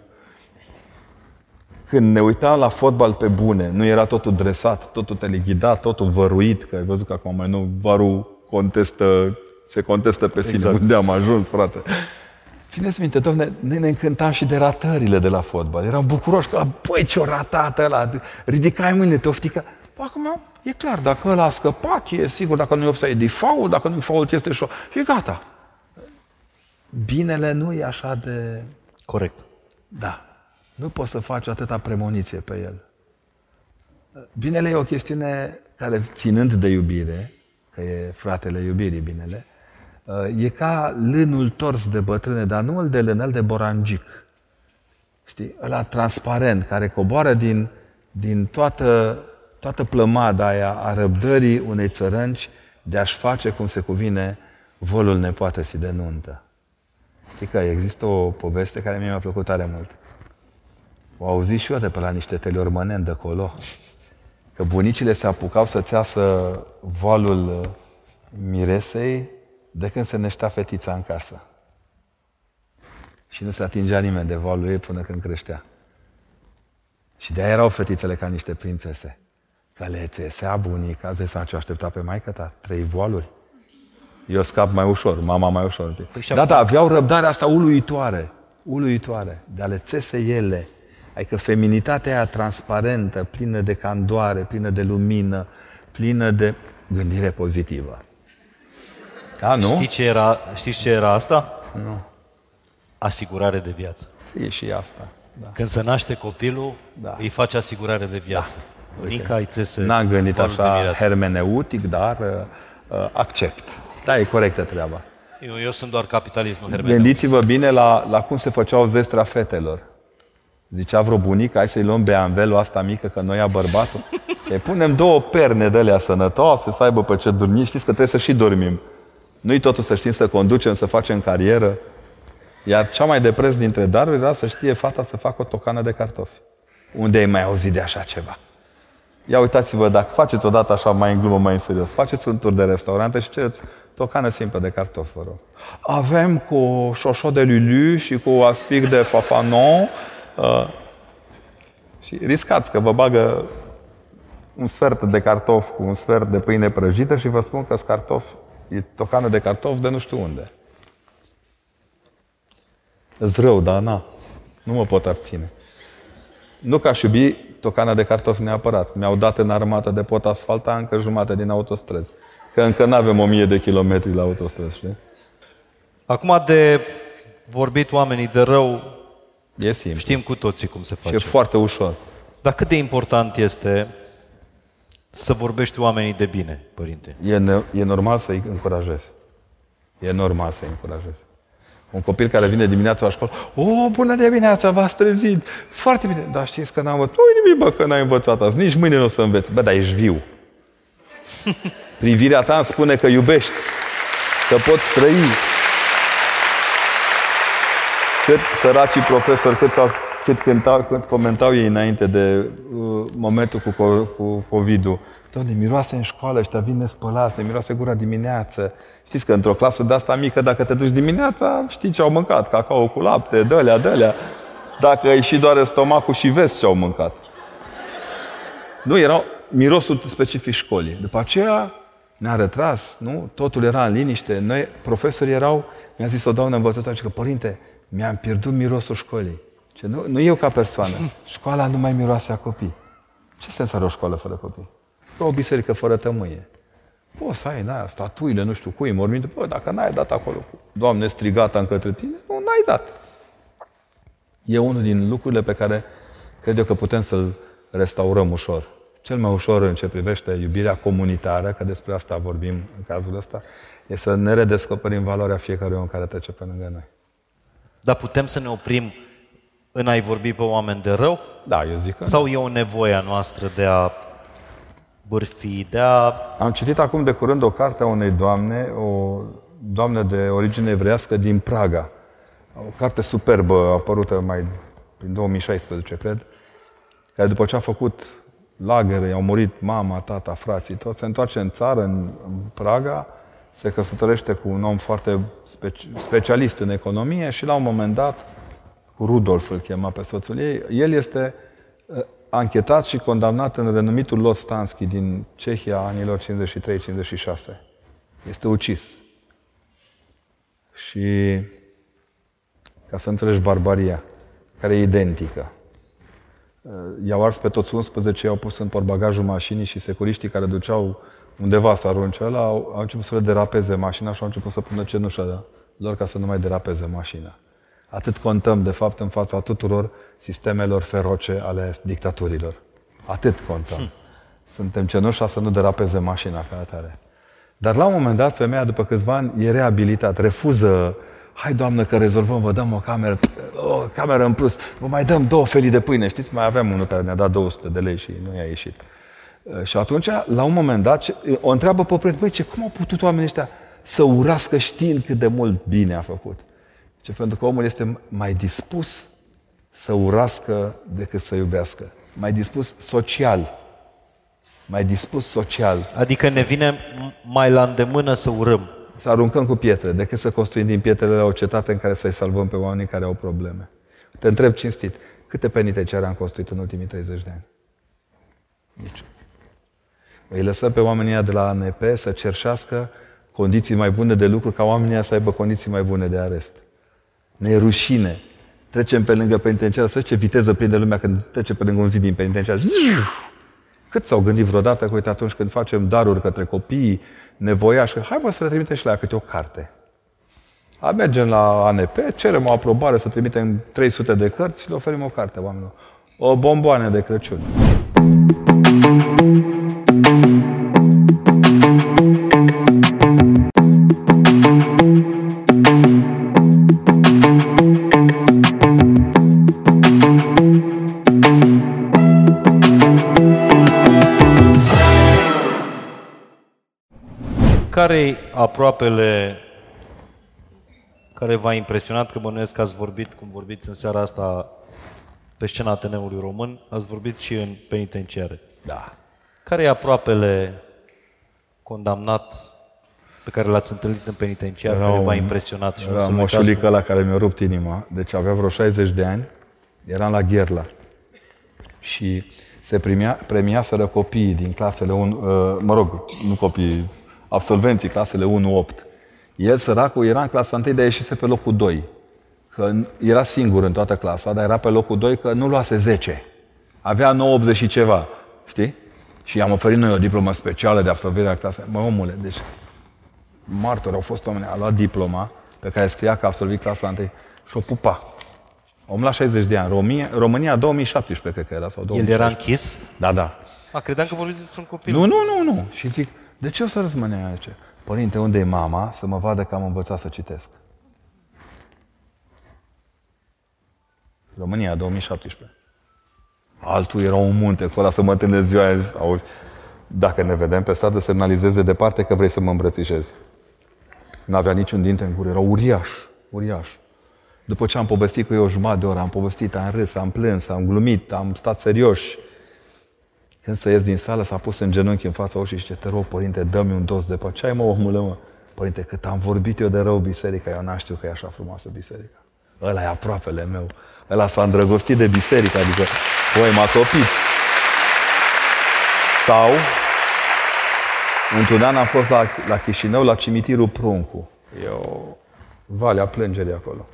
Când ne uitam la fotbal pe bune, nu era totul dresat, totul teleghidat, totul văruit, că ai văzut că acum mai nu varul contestă, se contestă pe sine. Exact. Unde am ajuns, frate? Țineți minte, domne, noi ne încântam și de ratările de la fotbal. Eram bucuroși că, băi, ce-o ratată ăla, ridicai mâine, te oftica. Acum e clar, dacă ăla a scăpat, e sigur, dacă nu e offside, e faul, dacă nu e faul, este și E gata. Binele nu e așa de... Corect. Da. Nu poți să faci atâta premoniție pe el. Binele e o chestiune care, ținând de iubire, că e fratele iubirii binele, e ca lânul tors de bătrâne, dar nu îl de lân, îl de borangic. Știi? Ăla transparent, care coboară din, din toată toată plămada aia a răbdării unei țărănci de a-și face cum se cuvine volul nepoatății de nuntă. Știi că există o poveste care mie mi-a plăcut tare mult. O auzit și eu de pe la niște teleormăneni de acolo. Că bunicile se apucau să țeasă volul miresei de când se neștea fetița în casă. Și nu se atingea nimeni de volul ei până când creștea. Și de-aia erau fetițele ca niște prințese. Că le țesea bunica, zis ce aștepta pe maică ta, trei voaluri. Eu scap mai ușor, mama mai ușor. Păi da, da, aveau răbdarea asta uluitoare, uluitoare, de a le țese ele. Adică feminitatea aia transparentă, plină de candoare, plină de lumină, plină de gândire pozitivă. Da, nu? Știi ce era, știi ce era asta? Nu. Asigurare de viață. E și asta. Da. Când se naște copilul, da. îi face asigurare de viață. Da. Bunica îi țese N-am gândit așa hermeneutic, dar uh, accept. Da, e corectă treaba. Eu, eu sunt doar capitalist, nu hermeneutic. Gândiți-vă bine la, la cum se făceau zestra fetelor. Zicea vreo bunică, hai să-i luăm beanvelul asta mică, că noi a bărbatul. Îi punem două perne de alea sănătoase, să aibă pe ce dormi. Știți că trebuie să și dormim. Nu-i totul să știm să conducem, să facem carieră. Iar cea mai de preț dintre daruri era să știe fata să facă o tocană de cartofi. Unde ai mai auzit de așa ceva? Ia uitați-vă, dacă faceți odată așa mai în glumă, mai în serios, faceți un tur de restaurante și cereți tocană simplă de cartofi, vă rog. Avem cu șoșo de lulu și cu aspic de fafanon uh, și riscați că vă bagă un sfert de cartof cu un sfert de pâine prăjită și vă spun că cartof, e tocană de cartof de nu știu unde. Îți rău, dar na, nu mă pot abține. Nu ca aș iubi tocana de cartofi neapărat. Mi-au dat în armată de pot asfalta încă jumate din autostrăzi. Că încă nu avem o mie de kilometri la autostrăzi, știi? Acum de vorbit oamenii de rău, e simplu. știm cu toții cum se face. Și e foarte ușor. Dar cât de important este să vorbești oamenii de bine, părinte? E, ne- e normal să-i încurajezi. E normal să-i încurajezi. Un copil care vine dimineața la școală, o, bună dimineața, v-ați trezit, foarte bine, dar știți că n-am învățat, nu nimic, bă, că n-ai învățat azi, nici mâine nu o să înveți, bă, dar ești viu. Privirea ta îmi spune că iubești, că poți trăi. Cât săracii profesori, cât, sau, cât, cântau, cât comentau ei înainte de uh, momentul cu, cu COVID-ul, Doamne, miroase în școală, ăștia vin nespălați, ne miroase gura dimineață. Știți că într-o clasă de asta mică, dacă te duci dimineața, știi ce au mâncat, cacao cu lapte, dălea, dălea. Dacă îi și doare stomacul și vezi ce au mâncat. Nu, erau mirosul specific școlii. După aceea ne-a retras, nu? Totul era în liniște. Noi, profesorii erau, mi-a zis o doamnă învățătoare, că părinte, mi-am pierdut mirosul școlii. Ce, nu, nu eu ca persoană. Școala nu mai miroase a copii. Ce sens are o școală fără copii? Ca o biserică fără tămâie. Poți să ai în aia statuile, nu știu cui, morminte. Bă, dacă n-ai dat acolo, Doamne, strigata în către tine, nu, n-ai dat. E unul din lucrurile pe care cred eu că putem să-l restaurăm ușor. cel mai ușor în ce privește iubirea comunitară, că despre asta vorbim în cazul ăsta, e să ne redescoperim valoarea fiecărui om care trece pe lângă noi. Dar putem să ne oprim în a-i vorbi pe oameni de rău? Da, eu zic că Sau e o nevoie a noastră de a bârfi, de a... Am citit acum de curând o carte a unei doamne, o doamnă de origine evrească din Praga. O carte superbă, apărută mai prin 2016, cred, care după ce a făcut lagăre, i-au murit mama, tata, frații, tot, se întoarce în țară, în, în Praga, se căsătorește cu un om foarte speci- specialist în economie și la un moment dat, Rudolf îl chema pe soțul ei, el este uh, anchetat și condamnat în renumitul Los Stansky din Cehia anilor 53-56. Este ucis. Și ca să înțelegi barbaria, care e identică. I-au ars pe toți 11, i-au pus în portbagajul mașinii și securiștii care duceau undeva să arunce ăla, au, au început să le derapeze mașina și au început să pună cenușa lor ca să nu mai derapeze mașina. Atât contăm, de fapt, în fața tuturor sistemelor feroce ale dictaturilor. Atât contăm. Hm. Suntem cenușa să nu derapeze mașina ca atare. Dar la un moment dat, femeia, după câțiva ani, e reabilitat, refuză hai doamnă că rezolvăm, vă dăm o cameră, o cameră în plus, vă mai dăm două felii de pâine. Știți, mai aveam unul care ne-a dat 200 de lei și nu i-a ieșit. Uh, și atunci, la un moment dat, o întreabă pe prieten, băi, ce, cum au putut oamenii ăștia să urască știind cât de mult bine a făcut? Ce, pentru că omul este mai dispus să urască decât să iubească. Mai dispus social. Mai dispus social. Adică ne vine mai la îndemână să urâm să aruncăm cu pietre, decât să construim din pietrele la o cetate în care să-i salvăm pe oamenii care au probleme. Te întreb cinstit, câte penitenciare am construit în ultimii 30 de ani? Nici. Îi lăsăm pe oamenii de la ANP să cerșească condiții mai bune de lucru ca oamenii să aibă condiții mai bune de arest. Ne e rușine. Trecem pe lângă penitenciar, să ce viteză prinde lumea când trece pe lângă un zid din penitenciar. Cât s-au gândit vreodată că, uite, atunci când facem daruri către copii, nevoiași, hai bă să le trimitem și la ea câte o carte. A, mergem la ANP, cerem o aprobare să trimitem 300 de cărți și le oferim o carte oamenilor. O bomboane de Crăciun. Care aproapele care v-a impresionat, că bănuiesc că ați vorbit, cum vorbiți în seara asta pe scena Ateneului Român, ați vorbit și în penitenciare. Da. Care e aproapele condamnat pe care l-ați întâlnit în penitenciar, era care v-a impresionat? Și era moșulică la care mi-a rupt inima. Deci avea vreo 60 de ani, eram la Gherla. Și se primea, premiaseră copiii din clasele 1, uh, mă rog, nu copii, absolvenții clasele 1-8. El, săracul, era în clasa 1, dar ieșise pe locul 2. Că era singur în toată clasa, dar era pe locul 2 că nu luase 10. Avea 9,80 și ceva. Știi? Și i-am oferit noi o diplomă specială de absolvire a clasei. Mă, omule, deci martori au fost oameni, a luat diploma pe care scria că a absolvit clasa 1 și o pupa. Om la 60 de ani. România, România 2017, cred că era. Sau 2016. El era închis? Da, da. A, credeam că vorbiți despre un copil. Nu, nu, nu, nu. Și zic, de ce o să răzmâne aici? Părinte, unde e mama să mă vadă că am învățat să citesc? România, 2017. Altul era un munte cu ăla să mă întâlnesc ziua aia, auzi, dacă ne vedem pe stradă, semnalizezi de departe că vrei să mă îmbrățișezi. N-avea niciun dinte în gură, era uriaș, uriaș. După ce am povestit cu ei o jumătate de oră, am povestit, am râs, am plâns, am glumit, am stat serioși, când să ies din sală, s-a pus în genunchi în fața ușii și zice, te rog, părinte, dă-mi un dos de pe ce ai mă, omule, mă? Părinte, cât am vorbit eu de rău biserica, eu n știu că e așa frumoasă biserica. Ăla e aproapele meu. Ăla s-a îndrăgostit de biserică, adică, voi m-a topit. Sau, într-un an am fost la, la Chișinău, la cimitirul Pruncu. E o valea plângerii acolo.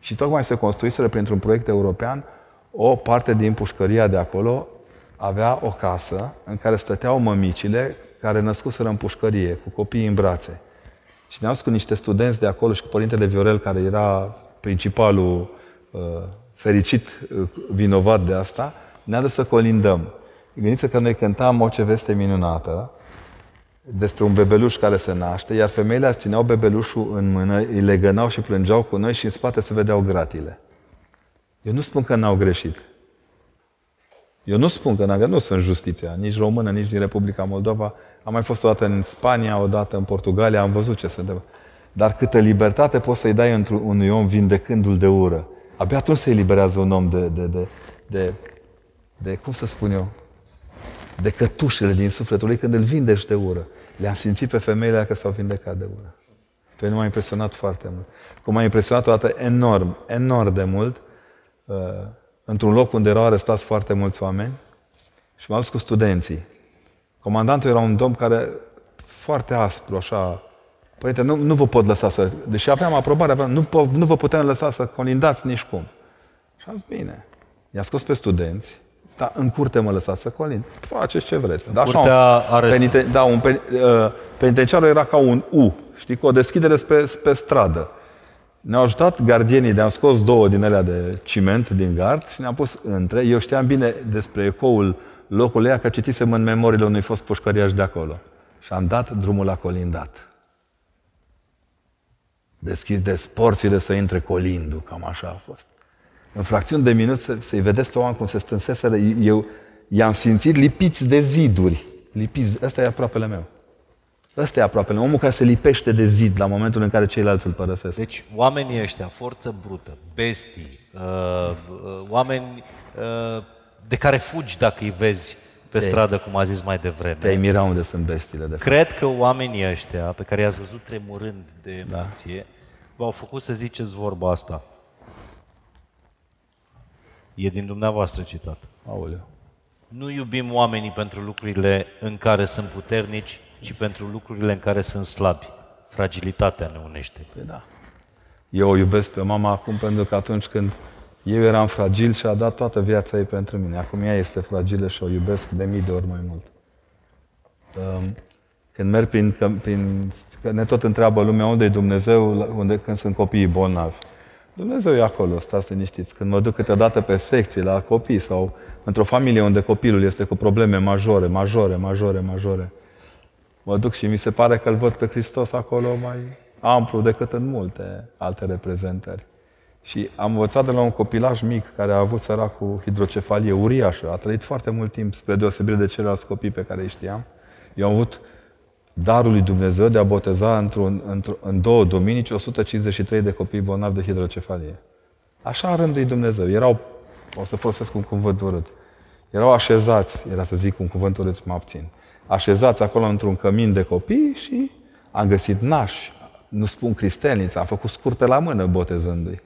Și tocmai se construiseră printr-un proiect european o parte din pușcăria de acolo avea o casă în care stăteau mămicile care născuseră în pușcărie, cu copiii în brațe. Și ne-au cu niște studenți de acolo și cu părintele Viorel, care era principalul uh, fericit uh, vinovat de asta, ne-a dus să colindăm. Gândiți-vă că noi cântam o ce veste minunată despre un bebeluș care se naște, iar femeile azi țineau bebelușul în mână, îi legănau și plângeau cu noi și în spate se vedeau gratile. Eu nu spun că n-au greșit. Eu nu spun că n-au nu sunt justiția, nici română, nici din Republica Moldova. Am mai fost o dată în Spania, o dată în Portugalia, am văzut ce se întâmplă. Dar câtă libertate poți să-i dai într unui om vindecându-l de ură. Abia atunci se eliberează un om de, de, de, de, de, cum să spun eu, de cătușele din sufletul lui când îl vindești de ură. Le-am simțit pe femeile că s-au vindecat de ură. Pe nu m-a impresionat foarte mult. Cum m-a impresionat o dată enorm, enorm de mult, uh, într-un loc unde erau arestați foarte mulți oameni și m-am dus cu studenții. Comandantul era un domn care foarte aspru, așa, Părinte, nu, nu vă pot lăsa să... Deși aveam aprobare, aveam, nu, nu vă putem lăsa să colindați nici cum. Și am zis, bine. I-a scos pe studenți, da, în curte mă lăsați să colind. Faceți ce vreți. În da, curtea așa, penite, Da, un pen, uh, penitenciarul era ca un U, știi, cu o deschidere pe, pe stradă. Ne-au ajutat gardienii, de am scos două din alea de ciment din gard și ne-am pus între. Eu știam bine despre ecoul locului ăia, că citisem în memoriile unui fost pușcăriaș de acolo. Și am dat drumul la colindat. Deschideți porțile să intre colindu, cam așa a fost. În fracțiuni de minut să, să-i vedeți pe oameni cum se strânseseră. Eu i-am simțit lipiți de ziduri. Lipiți. Ăsta e aproapele meu. Ăsta e aproapele meu. Omul care se lipește de zid la momentul în care ceilalți îl părăsesc. Deci oamenii ăștia, forță brută, bestii, uh, uh, oameni uh, de care fugi dacă îi vezi pe te, stradă, cum a zis mai devreme. Te-ai mira unde sunt bestiile, de Cred că oamenii ăștia, pe care i-ați văzut tremurând de da. emoție, da. v-au făcut să ziceți vorba asta. E din dumneavoastră citat. Aoleu. Nu iubim oamenii pentru lucrurile în care sunt puternici, ci pentru lucrurile în care sunt slabi. Fragilitatea ne unește. Păi da. Eu o iubesc pe mama acum pentru că atunci când eu eram fragil și a dat toată viața ei pentru mine. Acum ea este fragilă și o iubesc de mii de ori mai mult. Um, când merg prin, prin că ne tot întreabă lumea unde e Dumnezeu unde, când sunt copiii bolnavi. Dumnezeu e acolo, stați liniștiți. Când mă duc câteodată pe secții la copii sau într-o familie unde copilul este cu probleme majore, majore, majore, majore, mă duc și mi se pare că îl văd pe Hristos acolo mai amplu decât în multe alte reprezentări. Și am învățat de la un copilaj mic care a avut cu hidrocefalie uriașă. A trăit foarte mult timp spre deosebire de ceilalți copii pe care îi știam. Eu am avut darul lui Dumnezeu de a boteza într-un, într în două dominici 153 de copii bolnavi de hidrocefalie. Așa a rânduit Dumnezeu. Erau, o să folosesc un cuvânt urât, erau așezați, era să zic un cuvânt urât, mă abțin, așezați acolo într-un cămin de copii și am găsit nași, nu spun cristelniță, am făcut scurte la mână botezându-i.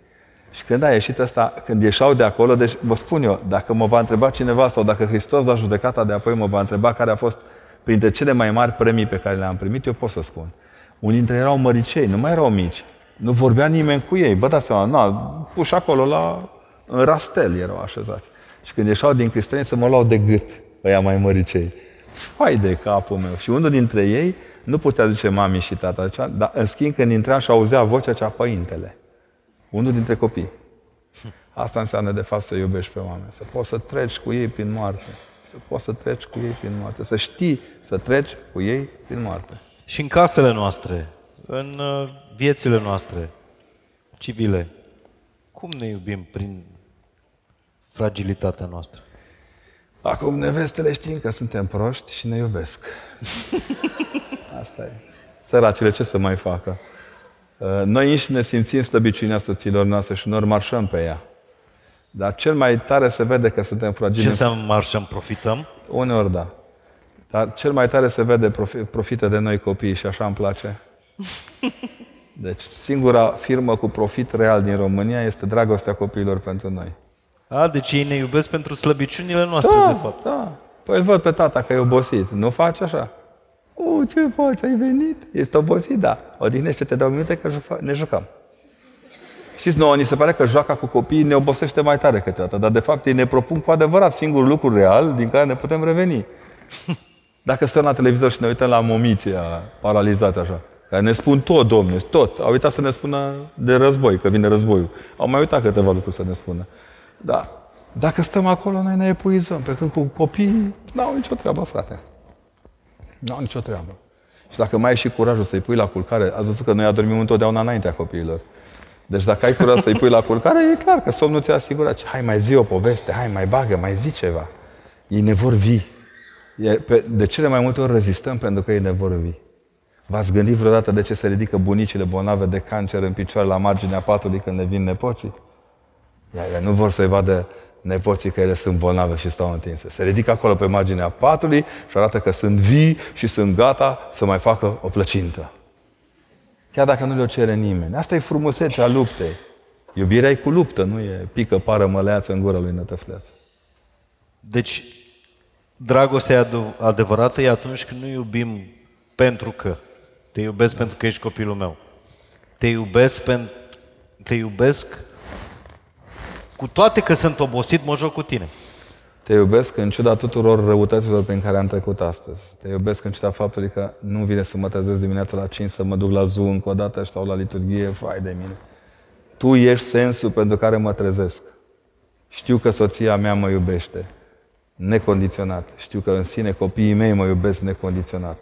Și când a ieșit ăsta, când ieșeau de acolo, deci vă spun eu, dacă mă va întreba cineva sau dacă Hristos la judecata de apoi mă va întreba care a fost printre cele mai mari premii pe care le-am primit, eu pot să spun. Unii dintre ei erau măricei, nu mai erau mici. Nu vorbea nimeni cu ei. Vă dați seama, na, puși acolo la, în rastel erau așezați. Și când ieșeau din cristeni să mă luau de gât, ăia mai măricei. Fai de capul meu. Și unul dintre ei nu putea zice mami și tata, dar în schimb când intra și auzea vocea cea părintele. Unul dintre copii. Asta înseamnă, de fapt, să iubești pe oameni. Să poți să treci cu ei prin moarte. Să poți să treci cu ei prin moarte. Să știi să treci cu ei prin moarte. Și în casele noastre, în uh, viețile noastre civile, cum ne iubim prin fragilitatea noastră? Acum nevestele știm că suntem proști și ne iubesc. Asta e. Săracile, ce să mai facă? Uh, noi înși ne simțim slăbiciunea soților noastre și noi marșăm pe ea. Dar cel mai tare se vede că suntem fragili. Ce înseamnă marșăm, profităm? Uneori da. Dar cel mai tare se vede profită de noi copii și așa îmi place. Deci singura firmă cu profit real din România este dragostea copiilor pentru noi. A, deci ei ne iubesc pentru slăbiciunile noastre, da, de fapt. Da, Păi îl văd pe tata că e obosit. Nu faci așa? O, ce faci? Ai venit? Ești obosit? Da. Odihnește-te două minute că ne jucăm. Știți, nouă, ni se pare că joaca cu copiii ne obosește mai tare câteodată, dar de fapt ei ne propun cu adevărat singurul lucru real din care ne putem reveni. Dacă stăm la televizor și ne uităm la momiția paralizați așa, care ne spun tot, domne, tot. Au uitat să ne spună de război, că vine războiul. Au mai uitat câteva lucruri să ne spună. Da. Dacă stăm acolo, noi ne epuizăm. Pe când cu copiii, n-au nicio treabă, frate. N-au nicio treabă. Și dacă mai ai și curajul să-i pui la culcare, ați văzut că noi adormim întotdeauna înaintea copiilor. Deci dacă ai curaj să-i pui la culcare, e clar că somnul ți-a asigurat. Hai, mai zi o poveste, hai, mai bagă, mai zi ceva. Ei ne vor vii. De cele mai multe ori rezistăm pentru că ei ne vor vii. V-ați gândit vreodată de ce se ridică bunicile bolnave de cancer în picioare la marginea patului când ne vin nepoții? Ele nu vor să-i vadă nepoții că ele sunt bolnave și stau întinse. Se ridică acolo pe marginea patului și arată că sunt vii și sunt gata să mai facă o plăcintă. Chiar dacă nu le-o cere nimeni. Asta e frumusețea luptei. Iubirea e cu luptă, nu e pică, pară, măleață în gura lui nătăfleață. Deci, dragostea adevărată e atunci când nu iubim pentru că. Te iubesc da. pentru că ești copilul meu. Te iubesc pentru... Te iubesc cu toate că sunt obosit, mă joc cu tine. Te iubesc în ciuda tuturor răutăților prin care am trecut astăzi. Te iubesc în ciuda faptului că nu vine să mă trezesc dimineața la 5 să mă duc la Zoom încă o dată, stau la liturghie, fai de mine. Tu ești sensul pentru care mă trezesc. Știu că soția mea mă iubește necondiționat. Știu că în sine copiii mei mă iubesc necondiționat.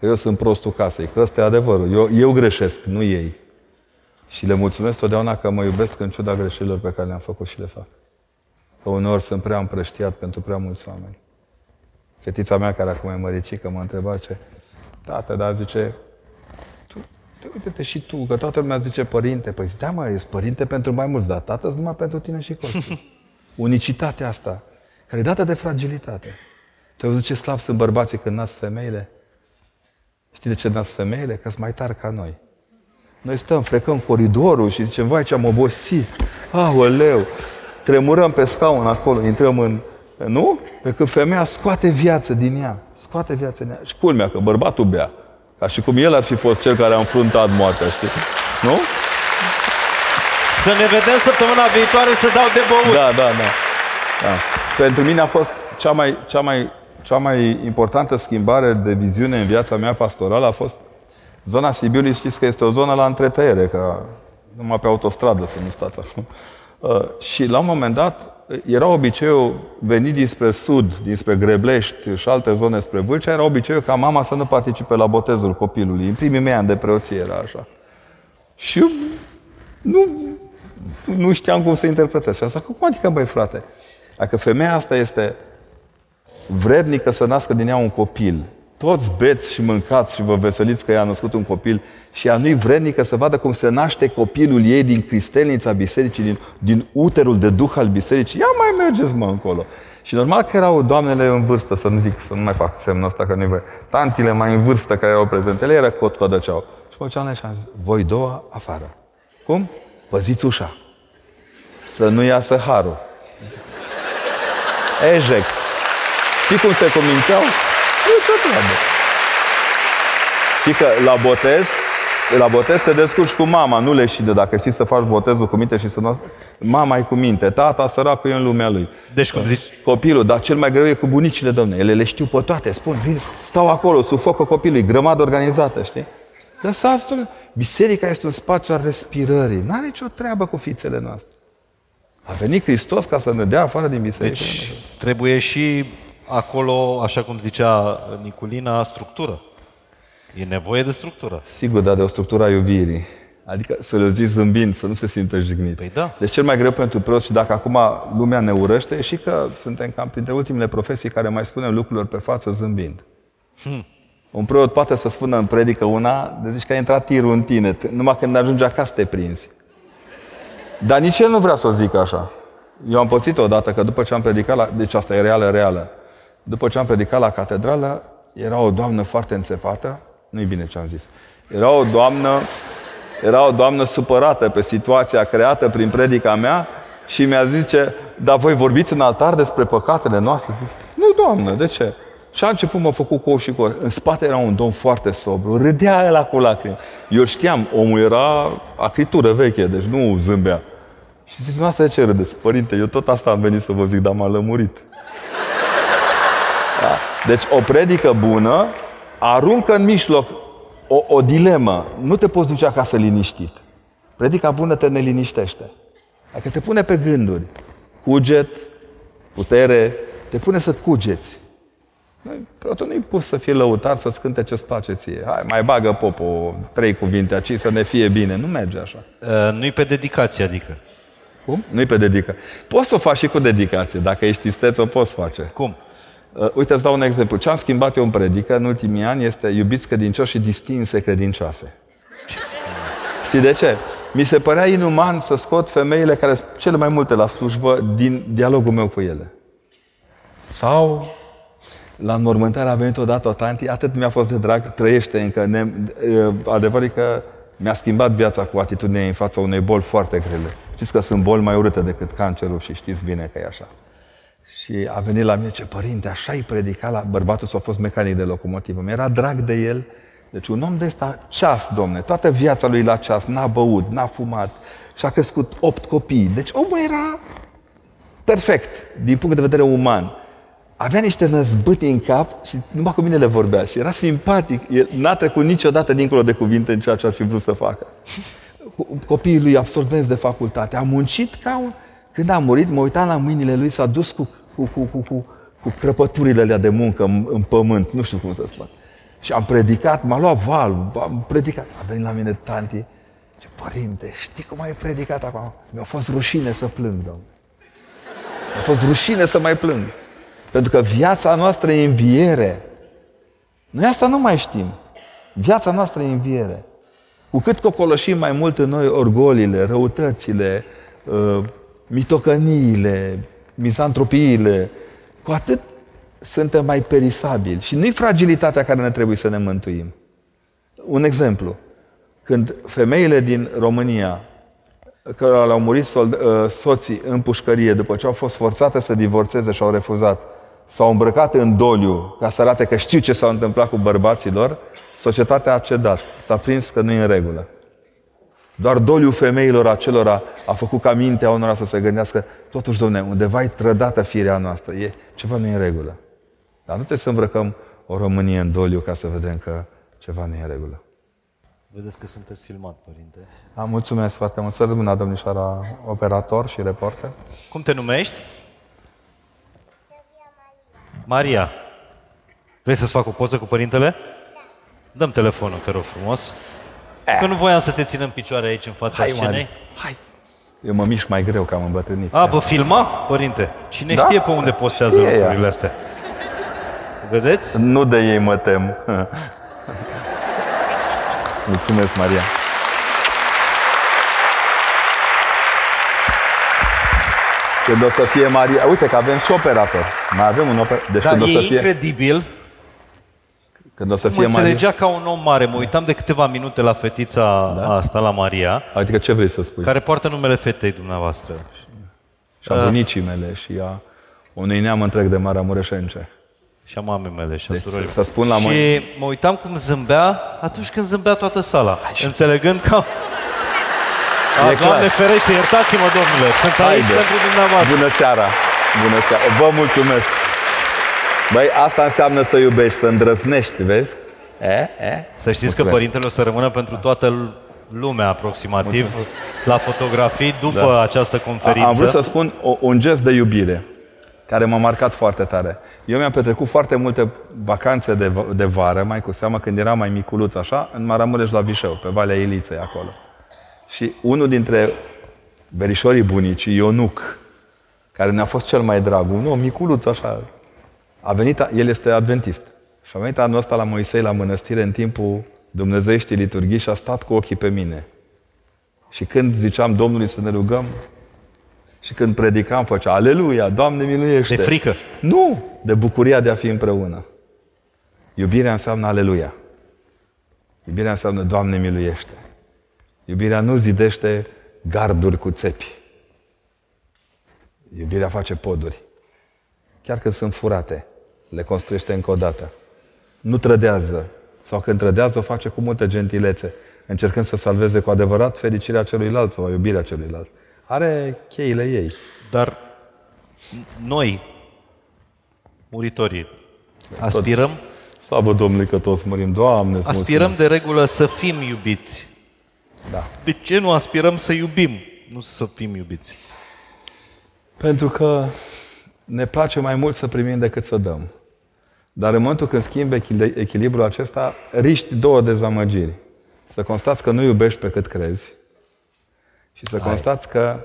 Că eu sunt prostul casei, că ăsta e adevărul. Eu, eu greșesc, nu ei. Și le mulțumesc totdeauna că mă iubesc în ciuda greșelilor pe care le-am făcut și le fac. Că uneori sunt prea împrăștiat pentru prea mulți oameni. Fetița mea, care acum e măricică, mă întreba ce... Tată, dar zice, tu, uite-te și tu, că toată lumea zice părinte. Păi zice, da mă, ești părinte pentru mai mulți, dar tată numai pentru tine și Costi. Unicitatea asta, care e dată de fragilitate. Tu ai văzut ce slab sunt bărbații când nasc femeile? Știi de ce nasc femeile? Că sunt mai tari ca noi. Noi stăm, frecăm coridorul și zicem, vai ce am obosit. Aoleu! Tremurăm pe scaun acolo, intrăm în... Nu? Pe când femeia scoate viață din ea. Scoate viață din ea. Și culmea că bărbatul bea. Ca și cum el ar fi fost cel care a înfruntat moartea, știi? Nu? Să ne vedem săptămâna viitoare să dau de băut. Da, da, da. da. Pentru mine a fost cea mai, cea mai, cea mai importantă schimbare de viziune în viața mea pastorală a fost Zona Sibiului știți că este o zonă la întretăiere, că numai pe autostradă să nu stați acum. Uh, și la un moment dat era obiceiul venit dinspre sud, dinspre Greblești și alte zone spre Vâlcea, era obiceiul ca mama să nu participe la botezul copilului. În primii mei ani de preoție era așa. Și eu nu, nu știam cum să interpretez. Și asta, cum adică, băi frate? Dacă femeia asta este vrednică să nască din ea un copil, toți beți și mâncați și vă veseliți că i-a născut un copil și ea nu-i vrednică să vadă cum se naște copilul ei din cristelnița bisericii, din, din uterul de duh al bisericii. Ia mai mergeți, mă, încolo. Și normal că erau doamnele în vârstă, să nu zic, să nu mai fac semnul ăsta că nu voi. Tantile mai în vârstă care erau prezente, ele era cot codăceau. Și mă ceau și am zis, voi două afară. Cum? Păziți ușa. Să nu iasă harul. Ejec. Știi cum se cominceau? E tot treabă. Știi că la botez, la botez te descurci cu mama, nu le și de dacă știi să faci botezul cu minte și să nu... Mama e cu minte, tata săracul e în lumea lui. Deci cum zici? Copilul, dar cel mai greu e cu bunicile, domne. Ele le știu pe toate, spun, vin, stau acolo, sufocă copilului, grămadă organizată, știi? Lăsați Biserica este un spațiu al respirării. N-are nicio treabă cu fițele noastre. A venit Hristos ca să ne dea afară din biserică. Deci trebuie și acolo, așa cum zicea Niculina, structură. E nevoie de structură. Sigur, dar de o structură a iubirii. Adică să le zici zâmbind, să nu se simtă jignit. Păi da. Deci cel mai greu pentru preoți și dacă acum lumea ne urăște, e și că suntem cam printre ultimele profesii care mai spunem lucrurilor pe față zâmbind. Hmm. Un preot poate să spună în predică una, de zici că a intrat tirul în tine, numai când ajunge acasă te prinzi. Dar nici el nu vrea să o zică așa. Eu am pățit odată că după ce am predicat la... Deci asta e reală, reală. După ce am predicat la catedrală, era o doamnă foarte înțepată, nu-i bine ce am zis, era o doamnă, era o doamnă supărată pe situația creată prin predica mea și mi-a zice, dar voi vorbiți în altar despre păcatele noastre? Zic, nu, doamnă, de ce? Și a început, mă făcut cu și cu În spate era un domn foarte sobru, râdea el cu lacrimi. Eu știam, omul era acritură veche, deci nu zâmbea. Și zic, nu asta de ce râdeți? Părinte, eu tot asta am venit să vă zic, dar m-a lămurit. Da? Deci o predică bună aruncă în mijloc o, o dilemă. Nu te poți duce acasă liniștit. Predica bună te neliniștește. Dacă te pune pe gânduri, cuget, putere, te pune să cugeți. Preotul nu-i pus să fie lăutar, să-ți cânte ce-ți place ție. Hai, mai bagă popo trei cuvinte aici să ne fie bine. Nu merge așa. Uh, nu-i pe dedicație, adică. Cum? Nu-i pe dedicație. Poți să o faci și cu dedicație. Dacă ești isteț, o poți face. Cum? Uh, uite, îți dau un exemplu. Ce am schimbat eu în predică în ultimii ani este iubiți credincioși și distinse credincioase. Știi de ce? Mi se părea inuman să scot femeile care sunt cele mai multe la slujbă din dialogul meu cu ele. Sau la înmormântare a venit odată o tanti, atât mi-a fost de drag, trăiește încă. Ne, adevărul că mi-a schimbat viața cu atitudinea în fața unei boli foarte grele. Știți că sunt boli mai urâte decât cancerul și știți bine că e așa. Și a venit la mine, ce părinte, așa-i predica la bărbatul s-a fost mecanic de locomotivă. Mi-era drag de el. Deci un om de ăsta, ceas, domne, toată viața lui la ceas, n-a băut, n-a fumat și a crescut opt copii. Deci omul era perfect, din punct de vedere uman avea niște năzbâti în cap și numai cu mine le vorbea și era simpatic. El n-a trecut niciodată dincolo de cuvinte în ceea ce ar fi vrut să facă. Copiii lui absolvenți de facultate. A muncit ca un... Când a murit, mă uitam la mâinile lui, s-a dus cu, cu, cu, cu, cu, cu crăpăturile alea de muncă în, în pământ. Nu știu cum să spun. Și am predicat, m-a luat val, am predicat. A venit la mine tanti, ce părinte, știi cum ai predicat acum? Mi-a fost rușine să plâng, domnule. Mi-a fost rușine să mai plâng. Pentru că viața noastră e înviere. Noi asta nu mai știm. Viața noastră e înviere. Cu cât cocoloșim mai mult în noi orgolile, răutățile, uh, mitocăniile, misantropiile, cu atât suntem mai perisabili. Și nu-i fragilitatea care ne trebuie să ne mântuim. Un exemplu. Când femeile din România, care le-au murit uh, soții în pușcărie după ce au fost forțate să divorțeze și au refuzat, s-au îmbrăcat în doliu ca să arate că știu ce s-a întâmplat cu bărbaților, societatea a cedat. S-a prins că nu e în regulă. Doar doliu femeilor acelora a făcut ca mintea unora să se gândească, totuși, domne, undeva e trădată firea noastră, e, ceva nu e în regulă. Dar nu trebuie să îmbrăcăm o Românie în doliu ca să vedem că ceva nu e în regulă. Vedeți că sunteți filmat, părinte. Am mulțumesc foarte mult. Să rămână domnișoara operator și reporter. Cum te numești? Maria, vrei să-ți fac o poză cu părintele? Dăm telefonul, te rog frumos. Că nu voiam să te țin în picioare aici în fața Hai, scenei. Mari. Hai. Eu mă mișc mai greu că am îmbătrânit. A, vă filma, părinte? Cine Da. știe pe unde postează E ea. lucrurile astea? Vedeți? Nu de ei mă tem. Mulțumesc, Maria. Când o să fie Maria... Uite că avem și operator. Mai avem un operator. Deci Da, când o e să fie... incredibil Când o să cum fie Maria... înțelegea ca un om mare. Mă uitam de câteva minute la fetița Da. asta, la Maria, Adică ce vrei să spui? care poartă numele fetei dumneavoastră. Și a bunicii mele și a unui neam întreg de maramureșence. Și a mamei mele și a Deci surorii. să spun la Și mâini. mă uitam cum zâmbea atunci când zâmbea toată sala. Înțelegând că... A, E clar. Doamne ferește, iertați-mă, domnule, sunt aici Haide. pentru dumneavoastră. Bună seara! Bună seara! Vă mulțumesc! Băi, asta înseamnă să iubești, să îndrăznești, vezi? E? E? Să știți că Mulțumesc. părintele o să rămână pentru toată lumea aproximativ la fotografii după această conferință. Am vrut să spun o, un gest de iubire care m-a marcat foarte tare. Eu mi-am petrecut foarte multe vacanțe de, v- de vară, mai cu seamă când eram mai micuț așa, în Maramureș la Vișeu, pe Valea Iliței acolo. Și unul dintre verișorii bunicii, Ionuc, care ne-a fost cel mai drag, un om micuț așa, a venit, a- el este adventist. Și a venit anul ăsta la Moisei la mănăstire în timpul Dumnezeieștii liturghii și a stat cu ochii pe mine. Și când ziceam Domnului să ne rugăm, și când predicam, făcea Aleluia, Doamne miluiește. De frică. Nu, de bucuria de a fi împreună. Iubirea înseamnă Aleluia. Iubirea înseamnă Doamne miluiește. Iubirea nu zidește garduri cu țepi. Iubirea face poduri. Chiar când sunt furate, le construiește încă o dată. Nu trădează. Sau când trădează, o face cu multă gentilețe, încercând să salveze cu adevărat fericirea celuilalt sau iubirea celuilalt. Are cheile ei. Dar noi, muritorii, aspirăm, Slavă Domnului că toți murim. Doamne, îți aspirăm de regulă să fim iubiți. Da. De ce nu aspirăm să iubim, nu să fim iubiți? Pentru că ne place mai mult să primim decât să dăm. Dar în momentul când schimbi echilibrul acesta, riști două dezamăgiri. Să constați că nu iubești pe cât crezi și să Hai. constați că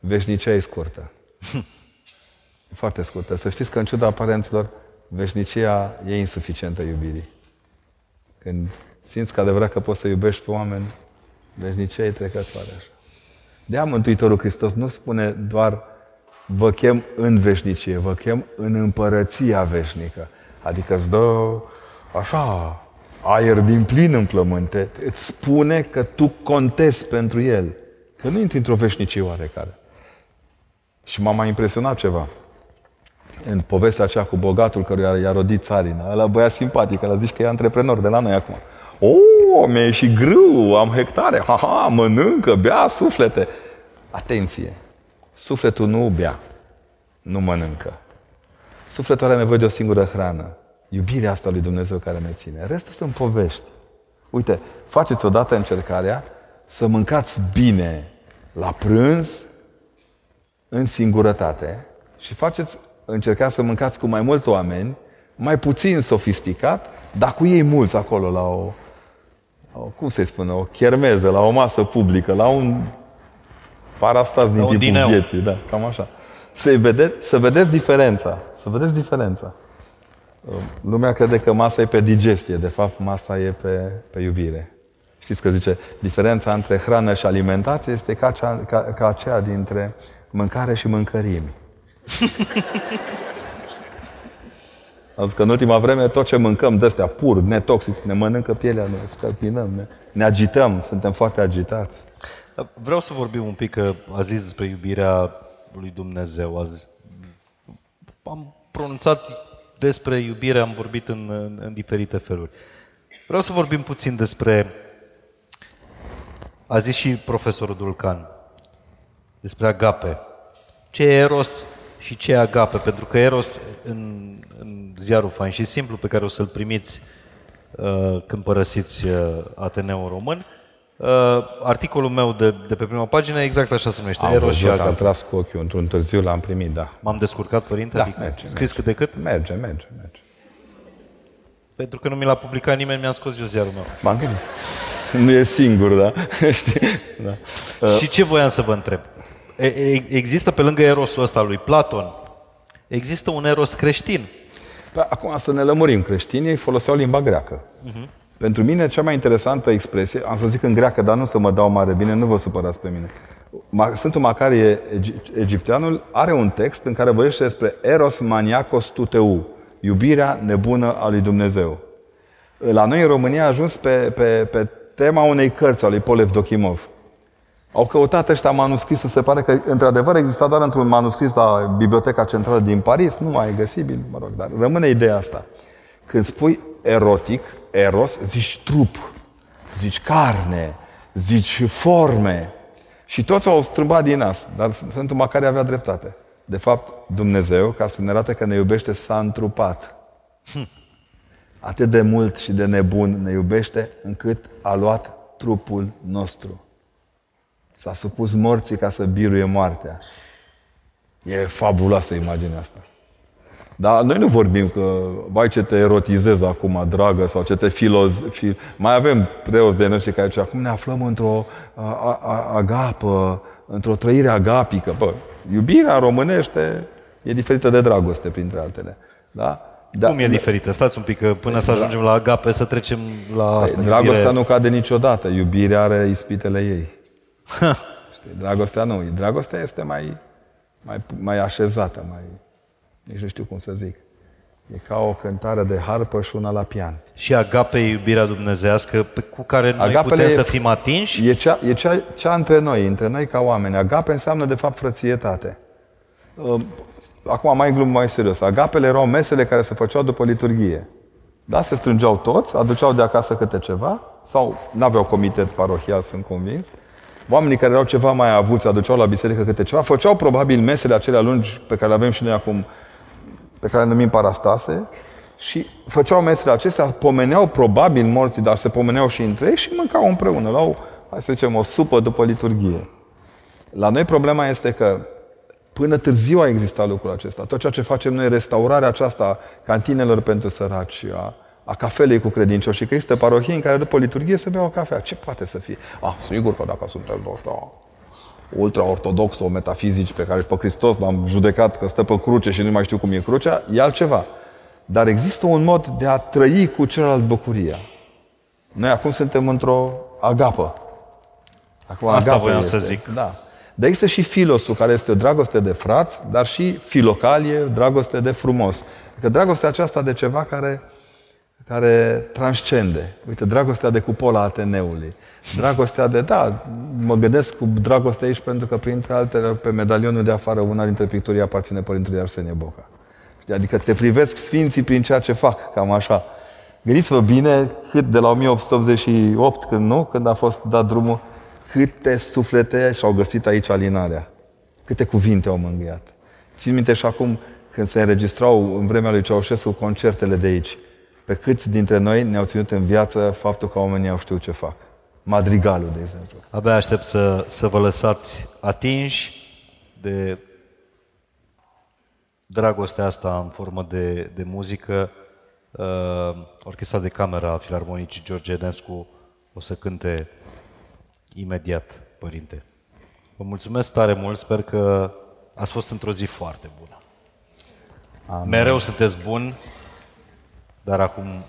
veșnicia e scurtă. e foarte scurtă. Să știți că în ciuda aparenților, veșnicia e insuficientă iubirii. Când simți că adevărat că poți să iubești pe oameni, veșnicia e trecătoare așa. De-aia Mântuitorul Hristos nu spune doar vă chem în veșnicie, vă chem în împărăția veșnică. Adică îți dă așa aer din plin în plământe, îți spune că tu contezi pentru el. Că nu intri într-o veșnicie oarecare. Și m-a mai impresionat ceva. În povestea aceea cu bogatul căruia i-a rodit țarina, ăla băiat simpatic, ăla zici că e antreprenor de la noi acum. O, oh, mi-e și grâu, am hectare, ha-ha, mănâncă, bea suflete. Atenție! Sufletul nu bea, nu mănâncă. Sufletul are nevoie de o singură hrană. Iubirea asta lui Dumnezeu care ne ține. Restul sunt povești. Uite, faceți odată încercarea să mâncați bine la prânz, în singurătate, și faceți încercați să mâncați cu mai mulți oameni, mai puțin sofisticat, dar cu ei mulți acolo la o, la o cum se spune, o chermeză, la o masă publică, la un parastas din timpul dineu. vieții, da, cam așa. Să, vede, să vedeți diferența, să vedeți diferența. Lumea crede că masa e pe digestie, de fapt masa e pe, pe iubire. Știți că zice, diferența între hrană și alimentație este ca, cea, ca, ca aceea dintre mâncare și mâncărimi. Am zis că în ultima vreme tot ce mâncăm de astea pur, netoxici, ne mănâncă pielea, ne scalpinăm, ne, ne agităm, suntem foarte agitați. Vreau să vorbim un pic, că a zis despre iubirea lui Dumnezeu. A zis, am pronunțat despre iubire, am vorbit în, în, în diferite feluri. Vreau să vorbim puțin despre, a zis și profesorul Dulcan, despre agape. Ce e eros și ce e agape? Pentru că eros, în, în ziarul Fain și Simplu, pe care o să-l primiți uh, când părăsiți uh, Ateneul Român, Uh, articolul meu de, de pe prima pagină exact așa se numește, Am Eros și Agape. Am tras cu ochiul, într-un târziu l-am primit, da. M-am descurcat, părinte? Da, adică merge, Scris merge. cât de cât? Merge, merge, merge. Pentru că nu mi l-a publicat nimeni, mi-a scos eu ziarul meu. M-am gândit. Nu e singur, da? Știi? da. Uh. Și ce voiam să vă întreb? Există pe lângă erosul ăsta lui Platon, există un eros creștin. Da, acum să ne lămurim, creștinii foloseau limba greacă. Uh-huh. Pentru mine, cea mai interesantă expresie, am să zic în greacă, dar nu să mă dau mare bine, nu vă supărați pe mine. Sfântul Macarie Egipteanul are un text în care vorbește despre eros maniacos tuteu, iubirea nebună a lui Dumnezeu. La noi în România a ajuns pe, pe, pe tema unei cărți a lui Polev Dokimov. Au căutat ăștia manuscrisul, se pare că într-adevăr exista doar într-un manuscris la Biblioteca Centrală din Paris, nu mai e găsibil, mă rog, dar rămâne ideea asta. Când spui erotic, eros, zici trup, zici carne, zici forme. Și toți au strâmbat din nas, dar Sfântul Macare avea dreptate. De fapt, Dumnezeu, ca să ne arate că ne iubește, s-a întrupat. Hm. Atât de mult și de nebun ne iubește, încât a luat trupul nostru. S-a supus morții ca să biruie moartea. E fabuloasă imaginea asta. Dar noi nu vorbim că, vai ce te erotizezi acum, dragă, sau ce te filoz... Fi... Mai avem preoți de noștri care zice, acum ne aflăm într-o a, a, agapă, într-o trăire agapică. Bă, iubirea românește e diferită de dragoste, printre altele. Da? Da, Cum e diferită? Stați un pic, că până să ajungem la agape, să trecem la păi, asta. Dragostea iubire... nu cade niciodată. Iubirea are ispitele ei. Știi? Dragostea nu. Dragostea este mai, mai, mai așezată, mai nici nu știu cum să zic. E ca o cântare de harpă și una la pian. Și agape e iubirea dumnezească cu care noi Agapele putem e, să fim atinși? E, cea, e cea, cea între noi, între noi ca oameni. Agape înseamnă de fapt frățietate. Um, acum mai glum mai serios. Agapele erau mesele care se făceau după liturghie. Da, se strângeau toți, aduceau de acasă câte ceva, sau nu aveau comitet parohial, sunt convins. Oamenii care erau ceva mai avuți aduceau la biserică câte ceva, făceau probabil mesele acelea lungi pe care le avem și noi acum pe care le numim parastase, și făceau mesele acestea, pomeneau probabil morții, dar se pomeneau și între ei și mâncau împreună. Luau, hai să zicem, o supă după liturghie. La noi problema este că Până târziu a existat lucrul acesta. Tot ceea ce facem noi, restaurarea aceasta cantinelor pentru săraci, a, a cafelei cu credincioși, și că este parohii în care după liturghie se bea o cafea. Ce poate să fie? Ah, sigur că dacă suntem, nu știu, ultra-ortodox sau metafizici pe care și pe Hristos l-am judecat că stă pe cruce și nu mai știu cum e crucea, e altceva. Dar există un mod de a trăi cu celălalt bucuria. Noi acum suntem într-o agapă. Acum Asta agapă voiam este. să zic. Da. Dar există și filosul, care este o dragoste de frați, dar și filocalie, dragoste de frumos. Că dragostea aceasta de ceva care, care transcende. Uite, dragostea de cupola Ateneului. Dragostea de, da, mă gândesc cu dragoste aici pentru că, printre altele, pe medalionul de afară, una dintre picturii aparține Părintelui Arsenie Boca. Adică te privesc sfinții prin ceea ce fac, cam așa. Gândiți-vă bine cât de la 1888, când nu, când a fost dat drumul, câte suflete și-au găsit aici alinarea. Câte cuvinte au mângâiat. Țin minte și acum, când se înregistrau în vremea lui Ceaușescu concertele de aici, pe câți dintre noi ne-au ținut în viață faptul că oamenii au știut ce fac. Madrigalul, de exemplu. Abia aștept să, să vă lăsați atinși de dragostea asta în formă de, de muzică. Uh, Orchestra de cameră a Filarmonicii George Enescu o să cânte imediat, părinte. Vă mulțumesc tare mult, sper că ați fost într-o zi foarte bună. Amin. Mereu sunteți buni, dar acum...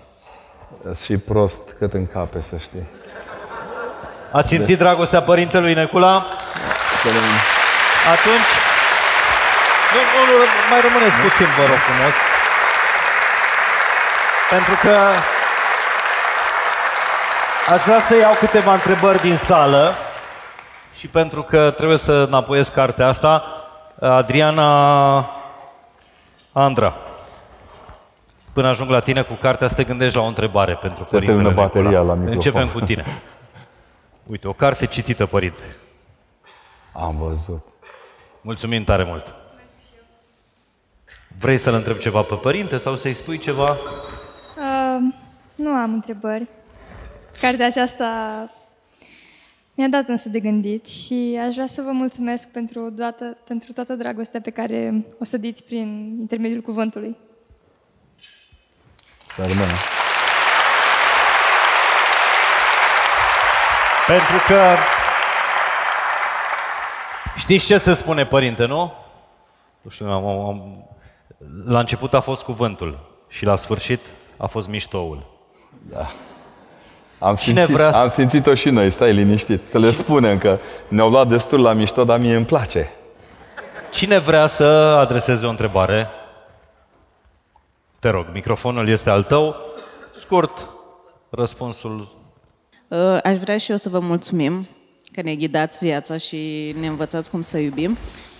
Și prost cât în cape, să știi. Ați simțit dragostea părintelui Necula? Atunci... Nu, nu, nu, mai rămâneți puțin, vă rog frumos. Pentru că aș vrea să iau câteva întrebări din sală și pentru că trebuie să înapoiesc cartea asta, Adriana Andra, până ajung la tine cu cartea, să te gândești la o întrebare pentru să termină bateria la microfon. Începem cu tine. Uite, o carte citită, părinte. Am văzut. Mulțumim tare mult. Vrei să-l întreb ceva pe părinte sau să-i spui ceva? Uh, nu am întrebări. Cartea aceasta mi-a dat însă de gândit și aș vrea să vă mulțumesc pentru toată, pentru toată dragostea pe care o sădiți prin intermediul cuvântului. Să rămână. Pentru că știți ce se spune, părinte, nu? Nu știu, am, am, la început a fost cuvântul și la sfârșit a fost miștoul. Da. Am simțit, vrea să... am simțit-o și noi, stai liniștit. Să le spunem că ne-au luat destul la mișto, dar mie îmi place. Cine vrea să adreseze o întrebare? Te rog, microfonul este al tău. Scurt, răspunsul Uh, aș vrea și eu să vă mulțumim că ne ghidați viața și ne învățați cum să iubim.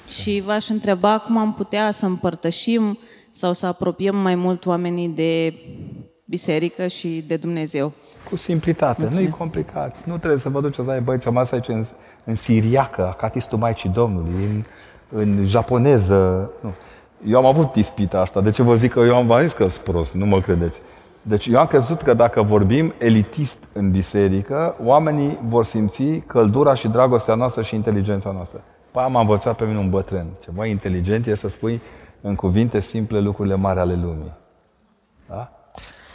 Și v-aș întreba cum am putea să împărtășim sau să apropiem mai mult oamenii de biserică și de Dumnezeu. Cu simplitate, nu e complicat. Nu trebuie să vă duceți la băieți, am aici în, în siriacă, acatistul Maicii Domnului, în, în japoneză. Nu. Eu am avut ispita asta. De ce vă zic că eu am zis că sunt prost? Nu mă credeți. Deci eu am crezut că dacă vorbim elitist în biserică, oamenii vor simți căldura și dragostea noastră și inteligența noastră. Păi am învățat pe mine un bătrân. Ce mai inteligent este să spui în cuvinte simple lucrurile mari ale lumii. Da?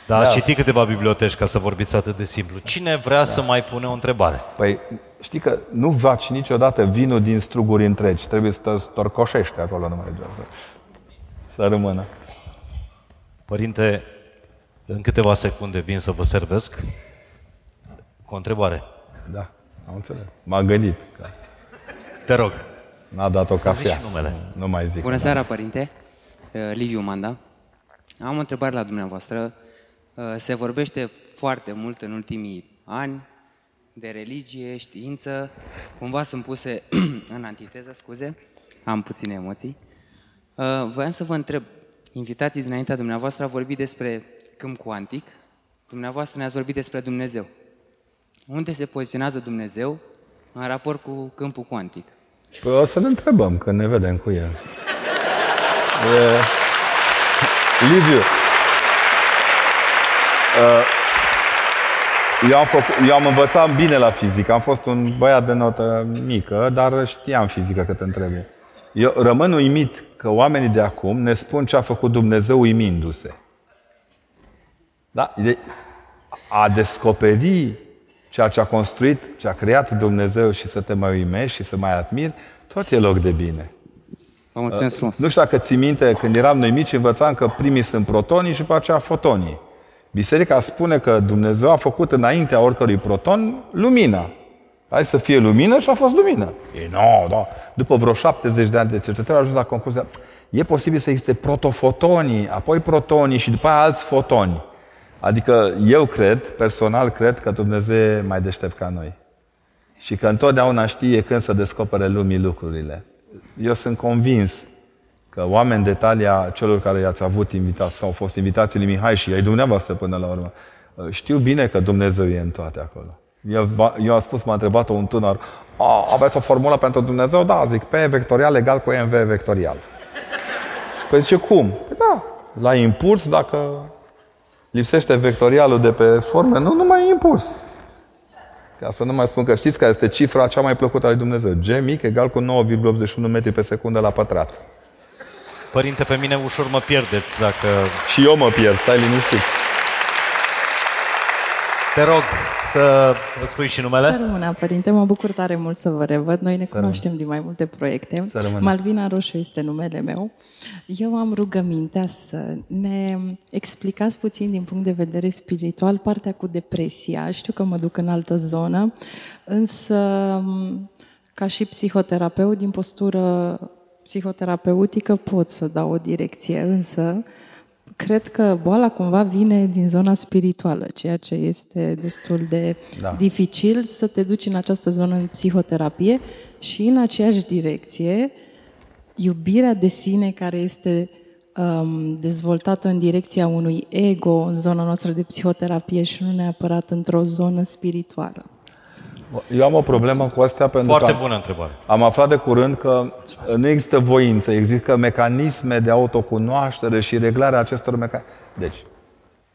Da, ați citit câteva biblioteci ca să vorbiți atât de simplu. Cine vrea da. să mai pune o întrebare? Păi, știi că nu vaci niciodată vinul din struguri întregi. Trebuie să storcoșești acolo numai de Să rămână. Părinte, în câteva secunde vin să vă servesc cu o întrebare. Da, am înțeles. M-am gândit. Că... Te rog. N-a dat o cafea. numele. Nu mai zic. Bună seara, părinte. Uh, Liviu Manda. Am o întrebare la dumneavoastră. Uh, se vorbește foarte mult în ultimii ani de religie, știință. Cumva sunt puse în antiteză, scuze. Am puține emoții. Uh, voiam să vă întreb, invitații dinaintea dumneavoastră au vorbit despre câmp cuantic, dumneavoastră ne-ați vorbit despre Dumnezeu. Unde se poziționează Dumnezeu în raport cu câmpul cuantic? Păi o să ne întrebăm când ne vedem cu el. E... Liviu, uh, eu am, făcut, eu am învățat bine la fizică. Am fost un băiat de notă mică, dar știam fizică cât îmi trebuie. Eu rămân uimit că oamenii de acum ne spun ce a făcut Dumnezeu uimindu-se. Da? De a descoperi ceea ce a construit, ce a creat Dumnezeu și să te mai uimești și să mai admiri, tot e loc de bine. Vă mulțumesc frumos. Nu știu dacă ții minte, când eram noi mici, învățam că primii sunt protonii și după aceea fotonii. Biserica spune că Dumnezeu a făcut înaintea oricărui proton lumina. Hai să fie lumină și a fost lumină. E no, da. După vreo 70 de ani de cercetare a ajuns la concluzia e posibil să existe protofotonii, apoi protonii și după aia alți fotoni. Adică eu cred, personal cred că Dumnezeu e mai deștept ca noi. Și că întotdeauna știe când să descopere lumii lucrurile. Eu sunt convins că oameni de talia celor care i-ați avut invitați sau au fost invitații lui Mihai și ai dumneavoastră până la urmă, știu bine că Dumnezeu e în toate acolo. Eu, eu am spus, m-a întrebat un tânăr, a, aveți o formulă pentru Dumnezeu? Da, zic, P vectorial egal cu MV vectorial. Păi zice, cum? Păi da, la impuls, dacă lipsește vectorialul de pe formă, nu, nu mai e impuls. Ca să nu mai spun că știți care este cifra cea mai plăcută a lui Dumnezeu. G mic egal cu 9,81 metri pe secundă la pătrat. Părinte, pe mine ușor mă pierdeți dacă... Și eu mă pierd, stai liniștit. Te rog să vă spui și numele. Să rămână, părinte, mă bucur tare mult să vă revăd. Noi ne cunoaștem din mai multe proiecte. Să rămână. Malvina Roșu este numele meu. Eu am rugămintea să ne explicați puțin din punct de vedere spiritual partea cu depresia. Știu că mă duc în altă zonă, însă ca și psihoterapeut, din postură psihoterapeutică pot să dau o direcție, însă cred că boala cumva vine din zona spirituală, ceea ce este destul de Da. dificil să te duci în această zonă în psihoterapie și în aceeași direcție iubirea de sine care este um, dezvoltată în direcția unui ego în zona noastră de psihoterapie și nu neapărat într-o zonă spirituală. Eu am o problemă cu astea pentru Foarte că bună întrebare. am aflat de curând că nu există voință, există mecanisme de autocunoaștere și reglarea acestor mecanisme. Deci,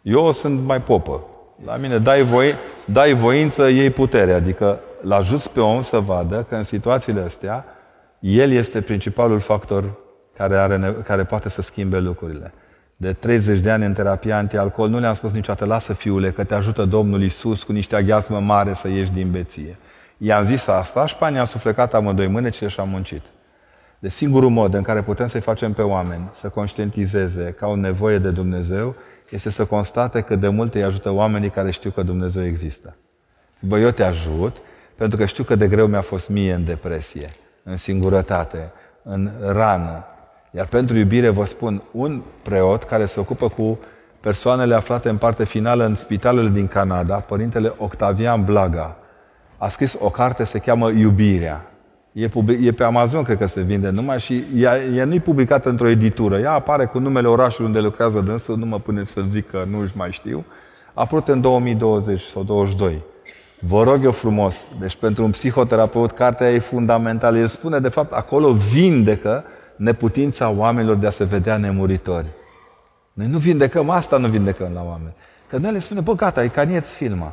eu sunt mai popă. La mine dai, voi, dai voință, iei putere. Adică l ajuți pe om să vadă că în situațiile astea el este principalul factor care, are, ne- care poate să schimbe lucrurile. De 30 de ani în terapia antialcool nu le-am spus niciodată, lasă fiule, că te ajută Domnul Isus cu niște aghiazmă mare să ieși din beție. I-am zis asta și pe aia am suflecat amândoi mânecile și am muncit. De singurul mod în care putem să-i facem pe oameni să conștientizeze că au nevoie de Dumnezeu este să constate că de mult îi ajută oamenii care știu că Dumnezeu există. Bă, eu te ajut pentru că știu că de greu mi-a fost mie în depresie, în singurătate, în rană. Iar pentru iubire vă spun, un preot care se ocupă cu persoanele aflate în parte finală în spitalele din Canada, părintele Octavian Blaga, a scris o carte, se cheamă Iubirea. E, public, e pe Amazon, cred că se vinde numai și ea, ea nu e publicată într-o editură. Ea apare cu numele orașului unde lucrează dânsul, nu mă pune să zic că nu mai știu. A apărut în 2020 sau 2022. Vă rog eu frumos, deci pentru un psihoterapeut, cartea e fundamentală. El spune, de fapt, acolo vindecă neputința oamenilor de a se vedea nemuritori. Noi nu vindecăm asta, nu vindecăm la oameni. Că noi le spunem, bă, gata, e canieț filma.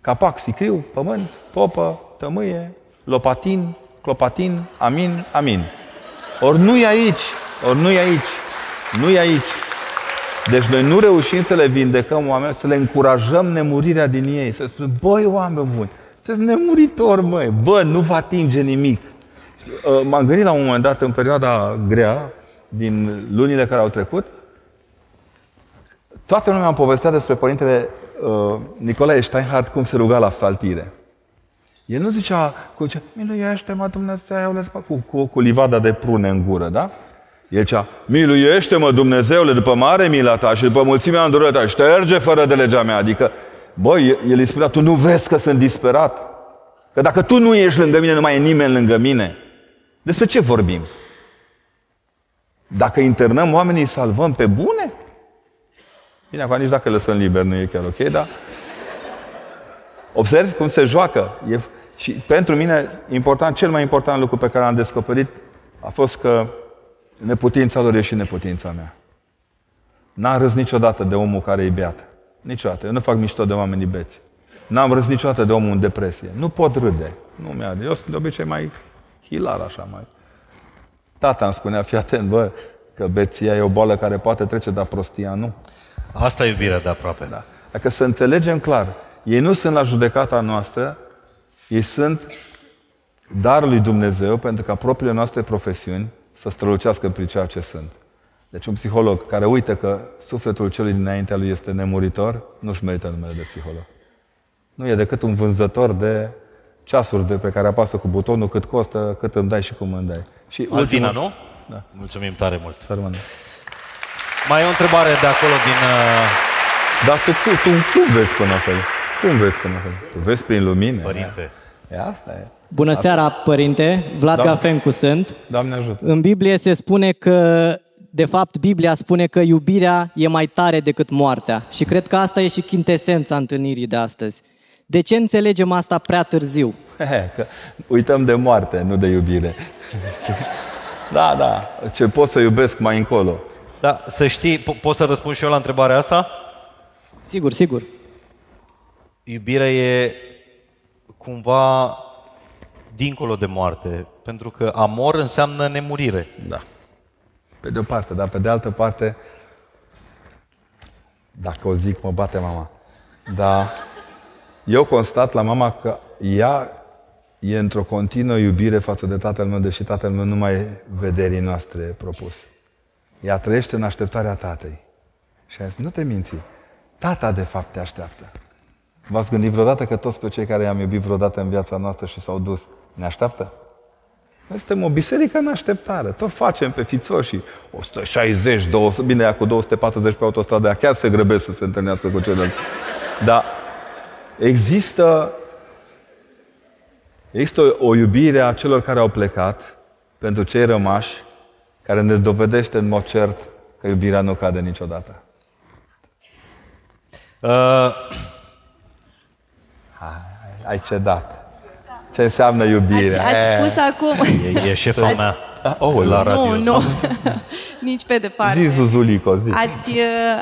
Capac, sicriu, pământ, popă, tămâie, lopatin, clopatin, amin, amin. Ori nu e aici, ori nu e aici, nu e aici. Deci noi nu reușim să le vindecăm oameni, să le încurajăm nemurirea din ei. Să spunem, băi, oameni buni, sunteți nemuritori, măi, bă, nu vă atinge nimic. Știu, uh, M-am gândit la un moment dat, în perioada grea, din lunile care au trecut, toată lumea am povestea despre părintele uh, Nicolae Steinhardt cum se ruga la psaltire. El nu zicea, cu zicea, miluiește-mă Dumnezeule, cu, cu, cu livada de prune în gură, da? El zicea, miluiește-mă Dumnezeule după mare mila ta și după mulțimea îndurării ta, șterge fără de legea mea. Adică, băi, el îi spunea, tu nu vezi că sunt disperat? Că dacă tu nu ești lângă mine, nu mai e nimeni lângă mine. Despre ce vorbim? Dacă internăm oamenii, îi salvăm pe bune? Bine, acum nici dacă îi lăsăm liber nu e chiar ok, dar... Observi cum se joacă. E... Și pentru mine, important, cel mai important lucru pe care l-am descoperit a fost că neputința lor e și neputința mea. N-am râs niciodată de omul care e beat. Niciodată. Eu nu fac mișto de oamenii beți. N-am râs niciodată de omul în depresie. Nu pot râde. Nu mi-are. Eu sunt de obicei mai hilar așa, mai... Tata îmi spunea, fii atent, bă, că beția e o boală care poate trece, dar prostia nu. Asta e iubirea de aproape. Da. Dacă să înțelegem clar, ei nu sunt la judecata noastră, ei sunt darul lui Dumnezeu pentru ca propriile noastre profesiuni să strălucească prin ceea ce sunt. Deci un psiholog care uită că sufletul celui dinaintea lui este nemuritor, nu-și merită numele de psiholog. Nu e decât un vânzător de ceasuri de pe care apasă cu butonul, cât costă, cât îmi dai și cum îmi dai. Și Alvina, ultimul- nu? Da. Mulțumim tare mult. Să rămână. Mai e o întrebare de acolo din... uh, Dar tu, tu, tu cum vezi până acolo? Cum vezi până acolo? Tu vezi prin lumină? Părinte. E asta e. Bună seara, părinte. Vlad Da. Gafencu sunt. Doamne ajută. În Biblie se spune că, de fapt, Biblia spune că iubirea e mai tare decât moartea. Și cred că asta e și chintesența întâlnirii de astăzi. De ce înțelegem asta prea târziu? He, că uităm de moarte, nu de iubire. Știi? Da, da. Ce pot să iubesc mai încolo. Da, să știi, po- pot să răspund și eu la întrebarea asta? Sigur, sigur. Iubirea e cumva dincolo de moarte, pentru că amor înseamnă nemurire. Da. Pe de o parte, dar pe de altă parte, dacă o zic, mă bate mama. Dar eu constat la mama că ea e într-o continuă iubire față de tatăl meu, deși tatăl meu nu mai e vederii noastre propus. Ea trăiește în așteptarea tatei. Și a zis, nu te minți, tata de fapt te așteaptă. V-ați gândit vreodată că toți pe cei care i-am iubit vreodată în viața noastră și s-au dus, ne așteaptă? Noi suntem o biserică în așteptare. Tot facem pe fițoși. 160, 200, bine, ea cu 240 pe autostradă, ea chiar se grăbesc să se întâlnească cu celălalt. Dar există, există o, o iubire a celor care au plecat pentru cei rămași, care ne dovedește în mod cert că iubirea nu cade niciodată. Uh, Ai cedat. Ce înseamnă iubire? Ați, ați Eh. spus acum... e, e șefa mea Oh, la radio. Nu, nu. Nici pe departe. Zi, Zuzulico, zi. Ați, uh,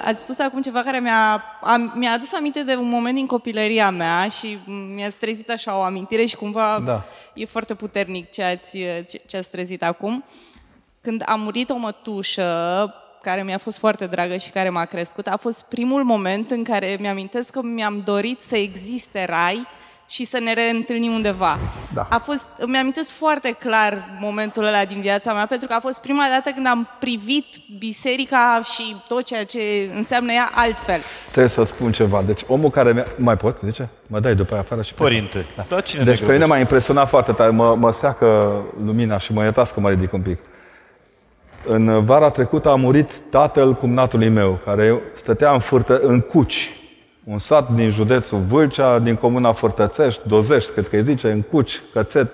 ați spus acum ceva care mi-a, am, mi-a adus aminte de un moment din copilăria mea și mi-a trezit așa o amintire și cumva Da. e foarte puternic ce ați, uh, ce, ce ați trezit acum. Când a murit o mătușă care mi-a fost foarte dragă și care m-a crescut, a fost primul moment în care mi-amintesc că mi-am dorit să existe rai și să ne reîntâlnim undeva. Da. A fost, îmi amintesc foarte clar momentul ăla din viața mea, pentru că a fost prima dată când am privit biserica și tot ceea ce înseamnă ea altfel. Trebuie să spun ceva. Deci omul care mi-a... Mai pot, zice? Mă dai după aia afară și... Părinte, la cine Deci ne pe mine grăbești? m-a impresionat foarte tare. Mă, mă seacă lumina și mă iertați că mă ridic un pic. În vara trecută a murit tatăl cumnatului meu, care stătea în, fârtă, în Cuci, un sat din județul Vâlcea, din comuna Fârtățești, Dozești, cred că îi zice, în Cuci, Cățet,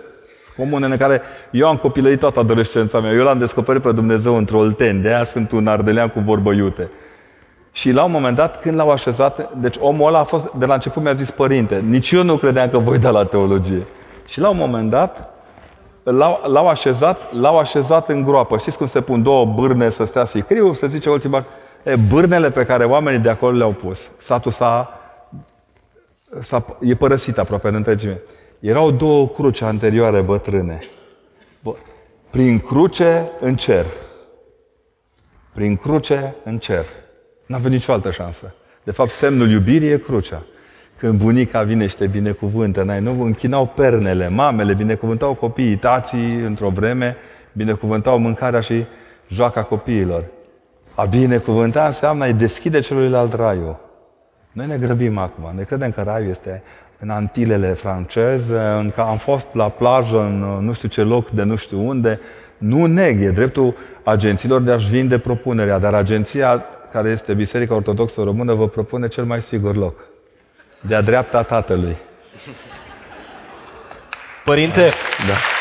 comune în care eu am copilărit toată adolescența mea. Eu l-am descoperit pe Dumnezeu într-o Olteni, de aia sunt un ardelean cu vorbă iute. Și la un moment dat, când l-au așezat, deci omul ăla a fost, de la început mi-a zis, părinte, nici eu nu credeam că voi da la teologie. Și la un moment dat, l-au, l-au așezat, l-au așezat în groapă. Știți cum se pun două bârne să stea sicriu? Se zice ultima... E, bârnele pe care oamenii de acolo le-au pus. Satul s-a, s-a, e părăsit aproape în întregime. Erau două cruci anterioare bătrâne. Bă, prin cruce în cer. Prin cruce în cer. N-avea nicio altă șansă. De fapt, semnul iubirii e crucea. Când bunica vine și te binecuvântă, n-ai, nu închinau pernele, mamele, binecuvântau copiii, tații într-o vreme, binecuvântau mâncarea și joaca copiilor. A binecuvânta înseamnă a-i deschide celuilalt raiul. Noi ne grăbim acum, ne credem că raiul este în Antilele franceze, în că am fost la plajă în uh, nu știu ce loc de nu știu unde. Nu neg, e dreptul agențiilor de a-și vinde propunerea, dar agenția care este Biserica Ortodoxă Română vă propune cel mai sigur loc. De-a dreapta Tatălui. Părinte, Da.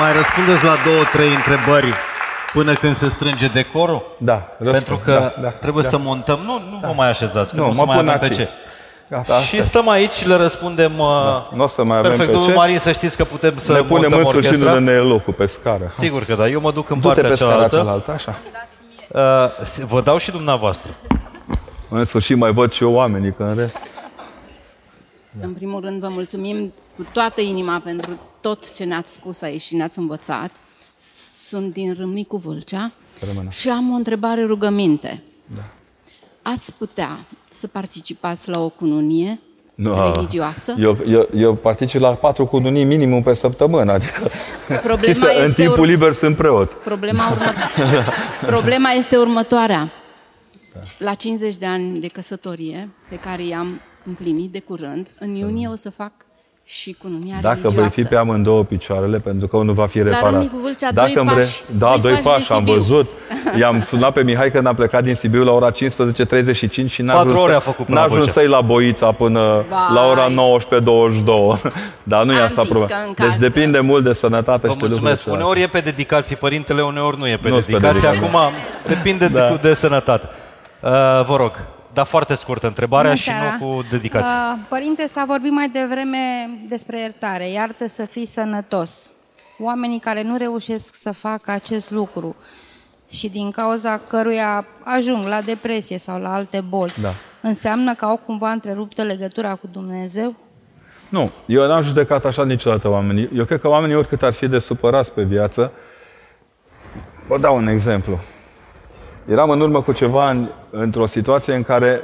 Mai răspundeți la două, trei întrebări până când se strânge decorul? Da, răspund. Pentru că Da, da, trebuie da. să montăm. Nu, nu vă mai așezați, că Nu, nu, o să mă mai pun avem pe aici. ce. Gata, și asta. stăm aici și le răspundem uh, Nu o să mai avem perfect. pe Domnul ce. Marin, să știți că putem să ne punem montăm în sfârșit orchestra. ne locul pe scară. Sigur că da. Eu mă duc în Du-te partea pe scara cealaltă. cealaltă, așa. Uh, se- vă dau și dumneavoastră. În sfârșit mai văd și eu oamenii, că în rest... În primul rând vă mulțumim cu toată inima pentru tot ce ne-ați spus aici și ne-ați învățat. Sunt din Râmnicu Vâlcea Rămână. și am o întrebare rugăminte. Da. Ați putea să participați la o cununie Nu, religioasă? Eu, eu, eu particip la patru cununii minimum pe săptămână. Adică, Problema știți că în este timpul ur- liber sunt preot. Problema, urmă... Problema este următoarea. La 50 de ani de căsătorie, pe care i-am împlinit de curând, în iunie o să fac și cununia Dacă religioasă. voi fi pe amândouă picioarele, pentru că unul va fi reparat. Râmnicu Vâlcea, Dacă doi îmi pași- da, doi doi pași de pași, am Sibiu. văzut. I-am sunat pe Mihai când am plecat din Sibiu la ora 15.35 și n-a Patru ajuns, ore să- a făcut până n-a la ajuns Vâlcea. să-i la Boița până Vai. la ora 19.22. Dar nu e Am asta zis problema. că în Deci caz depinde mult de sănătate Vă și de mulțumesc. lucrurile Uneori e pe dedicații părintele, uneori nu e pe Nu-s pe dedicații. dedicații. Acum depinde Da. de, de sănătate. Uh, vă rog, dar foarte scurtă întrebarea Bună și seara. nu cu dedicații. Uh, Părinte, s-a vorbit mai devreme despre iertare. Iartă să fii sănătos. Oamenii care nu reușesc să facă acest lucru și din cauza căruia ajung la depresie sau la alte boli, Da. înseamnă că au cumva întreruptă legătura cu Dumnezeu? Nu, eu n-am judecat așa niciodată oamenii. Eu cred că oamenii, oricât ar fi de supărați pe viață, vă dau un exemplu. Eram în urmă cu ceva ani într-o situație în care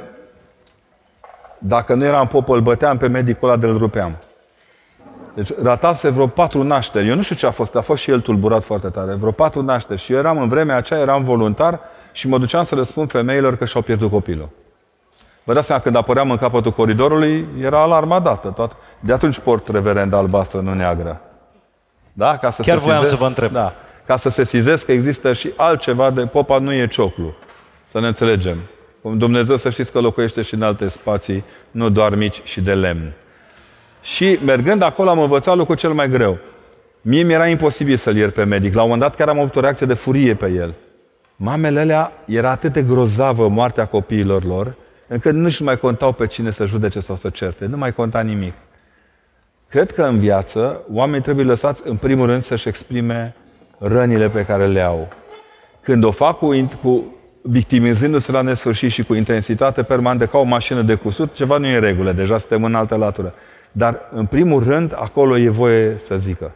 dacă nu eram pop, îl băteam pe medicul ăla de-l rupeam. Deci ratase vreo patru nașteri. Eu nu știu ce a fost, a fost și el tulburat foarte tare. Vreo patru nașteri. Și eu eram în vremea aceea, eram voluntar și mă duceam să le spun femeilor că și-au pierdut copilul. Vă dați seama, când apăream în capătul coridorului, era alarma dată. Tot. De atunci port reverend albastră, nu neagră. Da? Ca să Chiar se voiam sizez- să vă întreb. Da. Ca să se sizez că există și altceva de... Popa nu e cioclu. Să ne înțelegem. Dumnezeu să știți că locuiește și în alte spații, nu doar mici și de lemn. Și mergând acolo am învățat lucrul cel mai greu. Mie mi-era imposibil să-l iert pe medic. La un moment dat chiar am avut o reacție de furie pe el. Mamele alea era atât de grozavă moartea copiilor lor, încât nu-și mai contau pe cine să judece sau să certe. Nu mai conta nimic. Cred că în viață oamenii trebuie lăsați în primul rând să-și exprime rănile pe care le au. Când o fac cu, in- cu victimizându-se la nesfârșit și cu intensitate permanentă ca o mașină de cusut, ceva nu e în regulă, deja suntem în altă latură. Dar, în primul rând, acolo e voie să zică.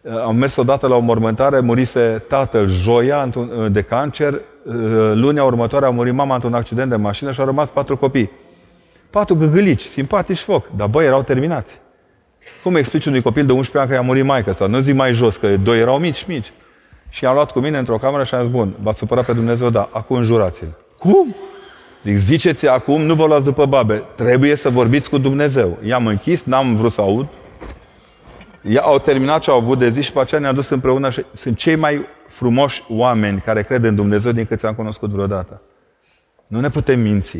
Uh, Am mers odată la o mormântare, murise tatăl joia într-un- uh, de cancer, uh, lunea următoare a murit mama într-un accident de mașină și au rămas patru copii. Patru gâgâlici, simpatici foc, dar băi, erau terminați. Cum explici unui copil de 11 ani că i-a murit maică sau nu zi mai jos, că doi erau mici, mici. Și i-am luat cu mine într-o cameră și am zis, bun, v-ați supărat pe Dumnezeu, da, acum înjurați-l. Cum? Zic, ziceți acum, nu vă luați după babe, trebuie să vorbiți cu Dumnezeu. I-am închis, n-am vrut să aud. Ia, au terminat ce au avut de zi și pe aceea ne-a dus împreună și sunt cei mai frumoși oameni care cred în Dumnezeu din câți am cunoscut vreodată. Nu ne putem minți.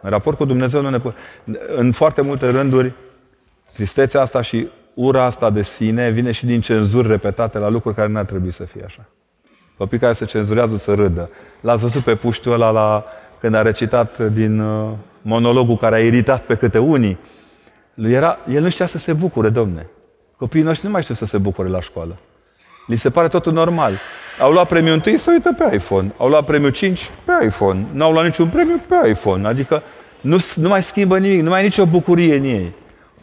În raport cu Dumnezeu nu ne putem... În foarte multe rânduri, tristețea asta și ura asta de sine vine și din cenzuri repetate la lucruri care nu ar trebui să fie așa. Copii care se cenzurează să râdă. L-ați văzut pe puștiul ăla la, când a recitat din uh, monologul care a iritat pe câte unii. Lui era, el nu știa să se bucure, domne. Copiii noștri nu mai știu să se bucure la școală. Li se pare totul normal. Au luat premiul întâi, să uită pe iPhone. Au luat premiul 5 pe iPhone. N-au luat niciun premiu pe iPhone. Adică nu, nu mai schimbă nimic, nu mai e nicio bucurie în ei.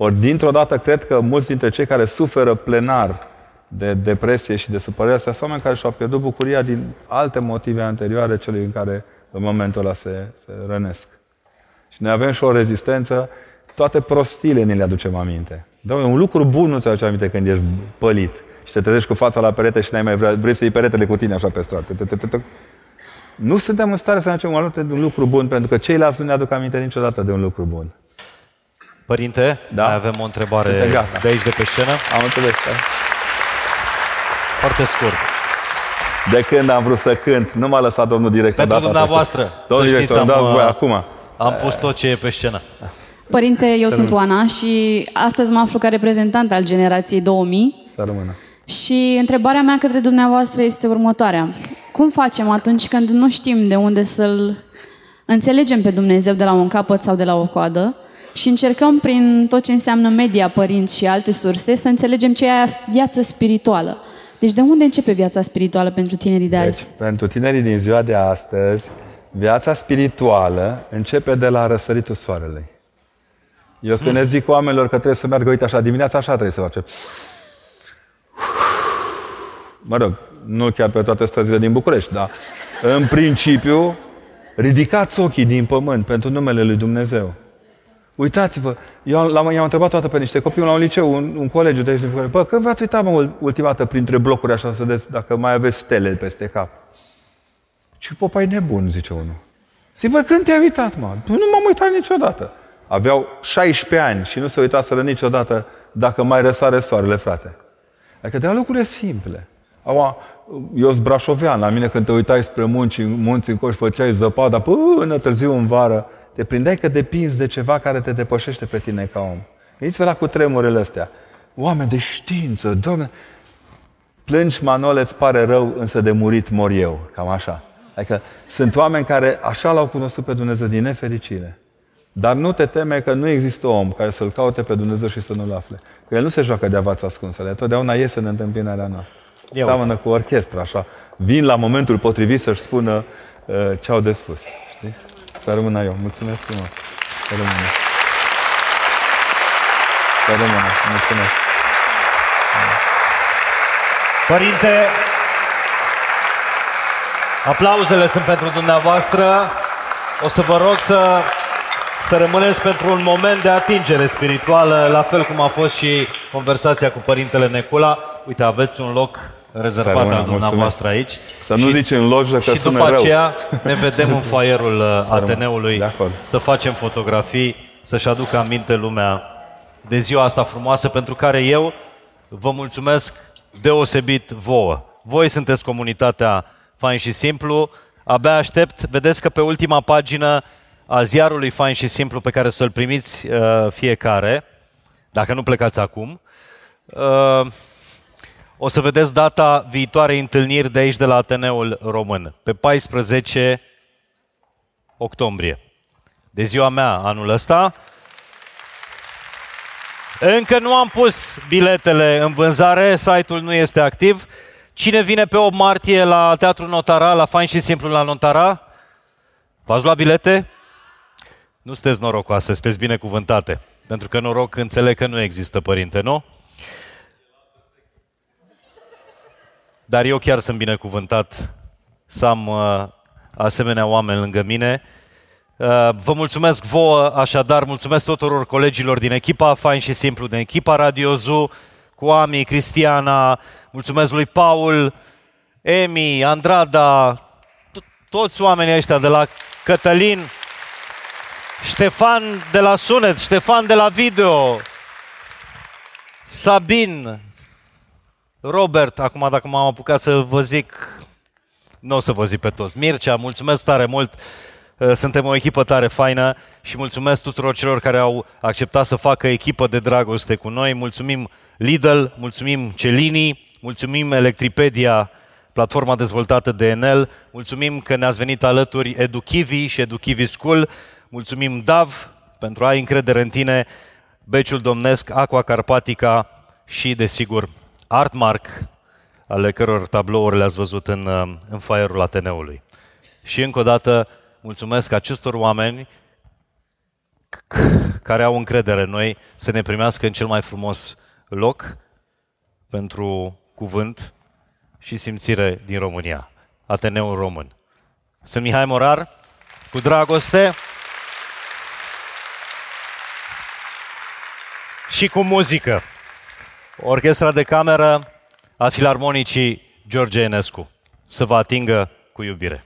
Ori dintr-o dată cred că mulți dintre cei care suferă plenar de depresie și de supărare sunt oameni care și-au pierdut bucuria din alte motive anterioare celui în care în momentul ăla se, se rănesc. Și noi avem și o rezistență, toate prostiile ne le aducem aminte. Doamne, un lucru bun nu ți aduce aminte când ești pălit și te trezești cu fața la perete și n-ai mai vrea, vrei să iei peretele cu tine așa pe stradă. Tă, tă, tă, tă. Nu suntem în stare să ne aducem aminte de un lucru bun, pentru că ceilalți nu ne aduc aminte niciodată de un lucru bun. Părinte, Da. mai avem o întrebare Suntem gata. de aici, de pe scenă. Am înțeles. Da? Foarte scurt. De când am vrut să cânt, nu m-a lăsat domnul director Pentru data dumneavoastră, trecută. Domnul să director, știți, îmi am, dați voi uh, acum. Am pus tot ce e pe scenă. Părinte, eu Să sunt rămână. Oana și astăzi mă aflu ca reprezentant al generației 2000 Să rămână. și întrebarea mea către dumneavoastră este următoarea. Cum facem atunci când nu știm de unde să-L înțelegem pe Dumnezeu de la un capăt sau de la o coadă și încercăm prin tot ce înseamnă media, părinți și alte surse să înțelegem ce e aia viață spirituală? Deci de unde începe viața spirituală pentru tinerii de azi? Deci, pentru tinerii din ziua de astăzi, viața spirituală începe de la răsăritul soarelui. Eu când le zic oamenilor că trebuie să meargă, uite așa, dimineața așa trebuie să face. mă rog, nu chiar pe toate străzile din București, dar în principiu, ridicați ochii din pământ pentru numele Lui Dumnezeu. Uitați-vă, eu l-am, i-am întrebat toată pe niște copii la un liceu, un, un colegiu de aici din București. Bă, când v-ați uitat, mă, ultima dată printre blocuri așa să vedeți dacă mai aveți stele peste cap? Și popa e nebun, zice unul. Zic, bă, când te-ai uitat, mă? Nu m-am uitat niciodată. Aveau 16 ani și nu se uitaseră niciodată dacă mai răsare soarele, frate. Adică de la lucrurile simple. Aua, eu sunt brașovean, la mine când te uitai spre munci, munți în coș, făceai zăpada până târziu în vară, te prindeai că depinzi de ceva care te depășește pe tine ca om. Gândiți-vă la cu tremurile astea. Oameni de știință, Doamne, plângi, Manole, îți pare rău, însă de murit mor eu. Cam așa. Adică sunt oameni care așa l-au cunoscut pe Dumnezeu din nefericire. Dar nu te teme că nu există om care să-L caute pe Dumnezeu și să nu-L afle. Că El nu se joacă de avați ascunsele, totdeauna iese în întâmpinarea noastră. Eu Seamănă cu orchestra, așa. Vin la momentul potrivit să-și spună uh, ce au de spus. Știi? Să rămână eu. Mulțumesc frumos. Să rămână. Să rămână. Mulțumesc. Părinte, aplauzele sunt pentru dumneavoastră. O să vă rog să, să rămâneți pentru un moment de atingere spirituală, la fel cum a fost și conversația cu Părintele Necula. Uite, aveți un loc rezervat rămână, al dumneavoastră mulțumesc. aici. Să nu zici în lojă că Și sună după rău. aceea ne vedem în foaierul uh, rămână. Ateneului De acord. să facem fotografii, să-și aducă aminte lumea de ziua asta frumoasă pentru care eu vă mulțumesc deosebit vouă. Voi sunteți comunitatea Fain și Simplu. Abia aștept, vedeți că pe ultima pagină a ziarului Fain și Simplu pe care să-l primiți uh, fiecare, dacă nu plecați acum, uh, o să vedeți data viitoarei întâlniri de aici de la Ateneul Român, pe 14 octombrie. De ziua mea anul ăsta. Încă nu am pus biletele în vânzare, site-ul nu este activ. Cine vine pe 8 martie la Teatrul Notara, la Fain și Simplu la Notara? V-ați luat bilete? Nu sunteți norocoase, sunteți binecuvântate. Pentru că noroc înțeleg că nu există, părinte, nu? Dar eu chiar sunt binecuvântat să am uh, asemenea oameni lângă mine. Uh, vă mulțumesc vouă, așadar, mulțumesc tuturor colegilor din echipa Fain și Simplu, din echipa Radio Zoo, cu Ami, Cristiana, mulțumesc lui Paul, Emi, Andrada, to- toți oamenii ăștia de la Cătălin, Ștefan de la Sunet, Ștefan de la Video, Sabin, Robert, acum dacă m-am apucat să vă zic, nu o să vă zic pe toți. Mircea, mulțumesc tare mult, Uh, suntem o echipă tare faină și mulțumesc tuturor celor care au acceptat să facă echipă de dragoste cu noi. Mulțumim Lidl, mulțumim Celini, mulțumim Electripedia, platforma dezvoltată de Enel, mulțumim că ne-ați venit alături EduKivi și EduKivi School, mulțumim DAV pentru a ai încredere în tine, Beciul Domnesc, Aqua Carpatica și, desigur, Artmark, ale căror tablouri le-ați văzut în, uh, în foaierul Ateneului. Și încă o dată mulțumesc acestor oameni c- care au încredere în noi să ne primească în cel mai frumos loc pentru cuvânt și simțire din România, Ateneul Român. Sunt Mihai Morar, cu dragoste și cu muzică. Orchestra de cameră a Filarmonicii George Enescu. Să vă atingă cu iubire.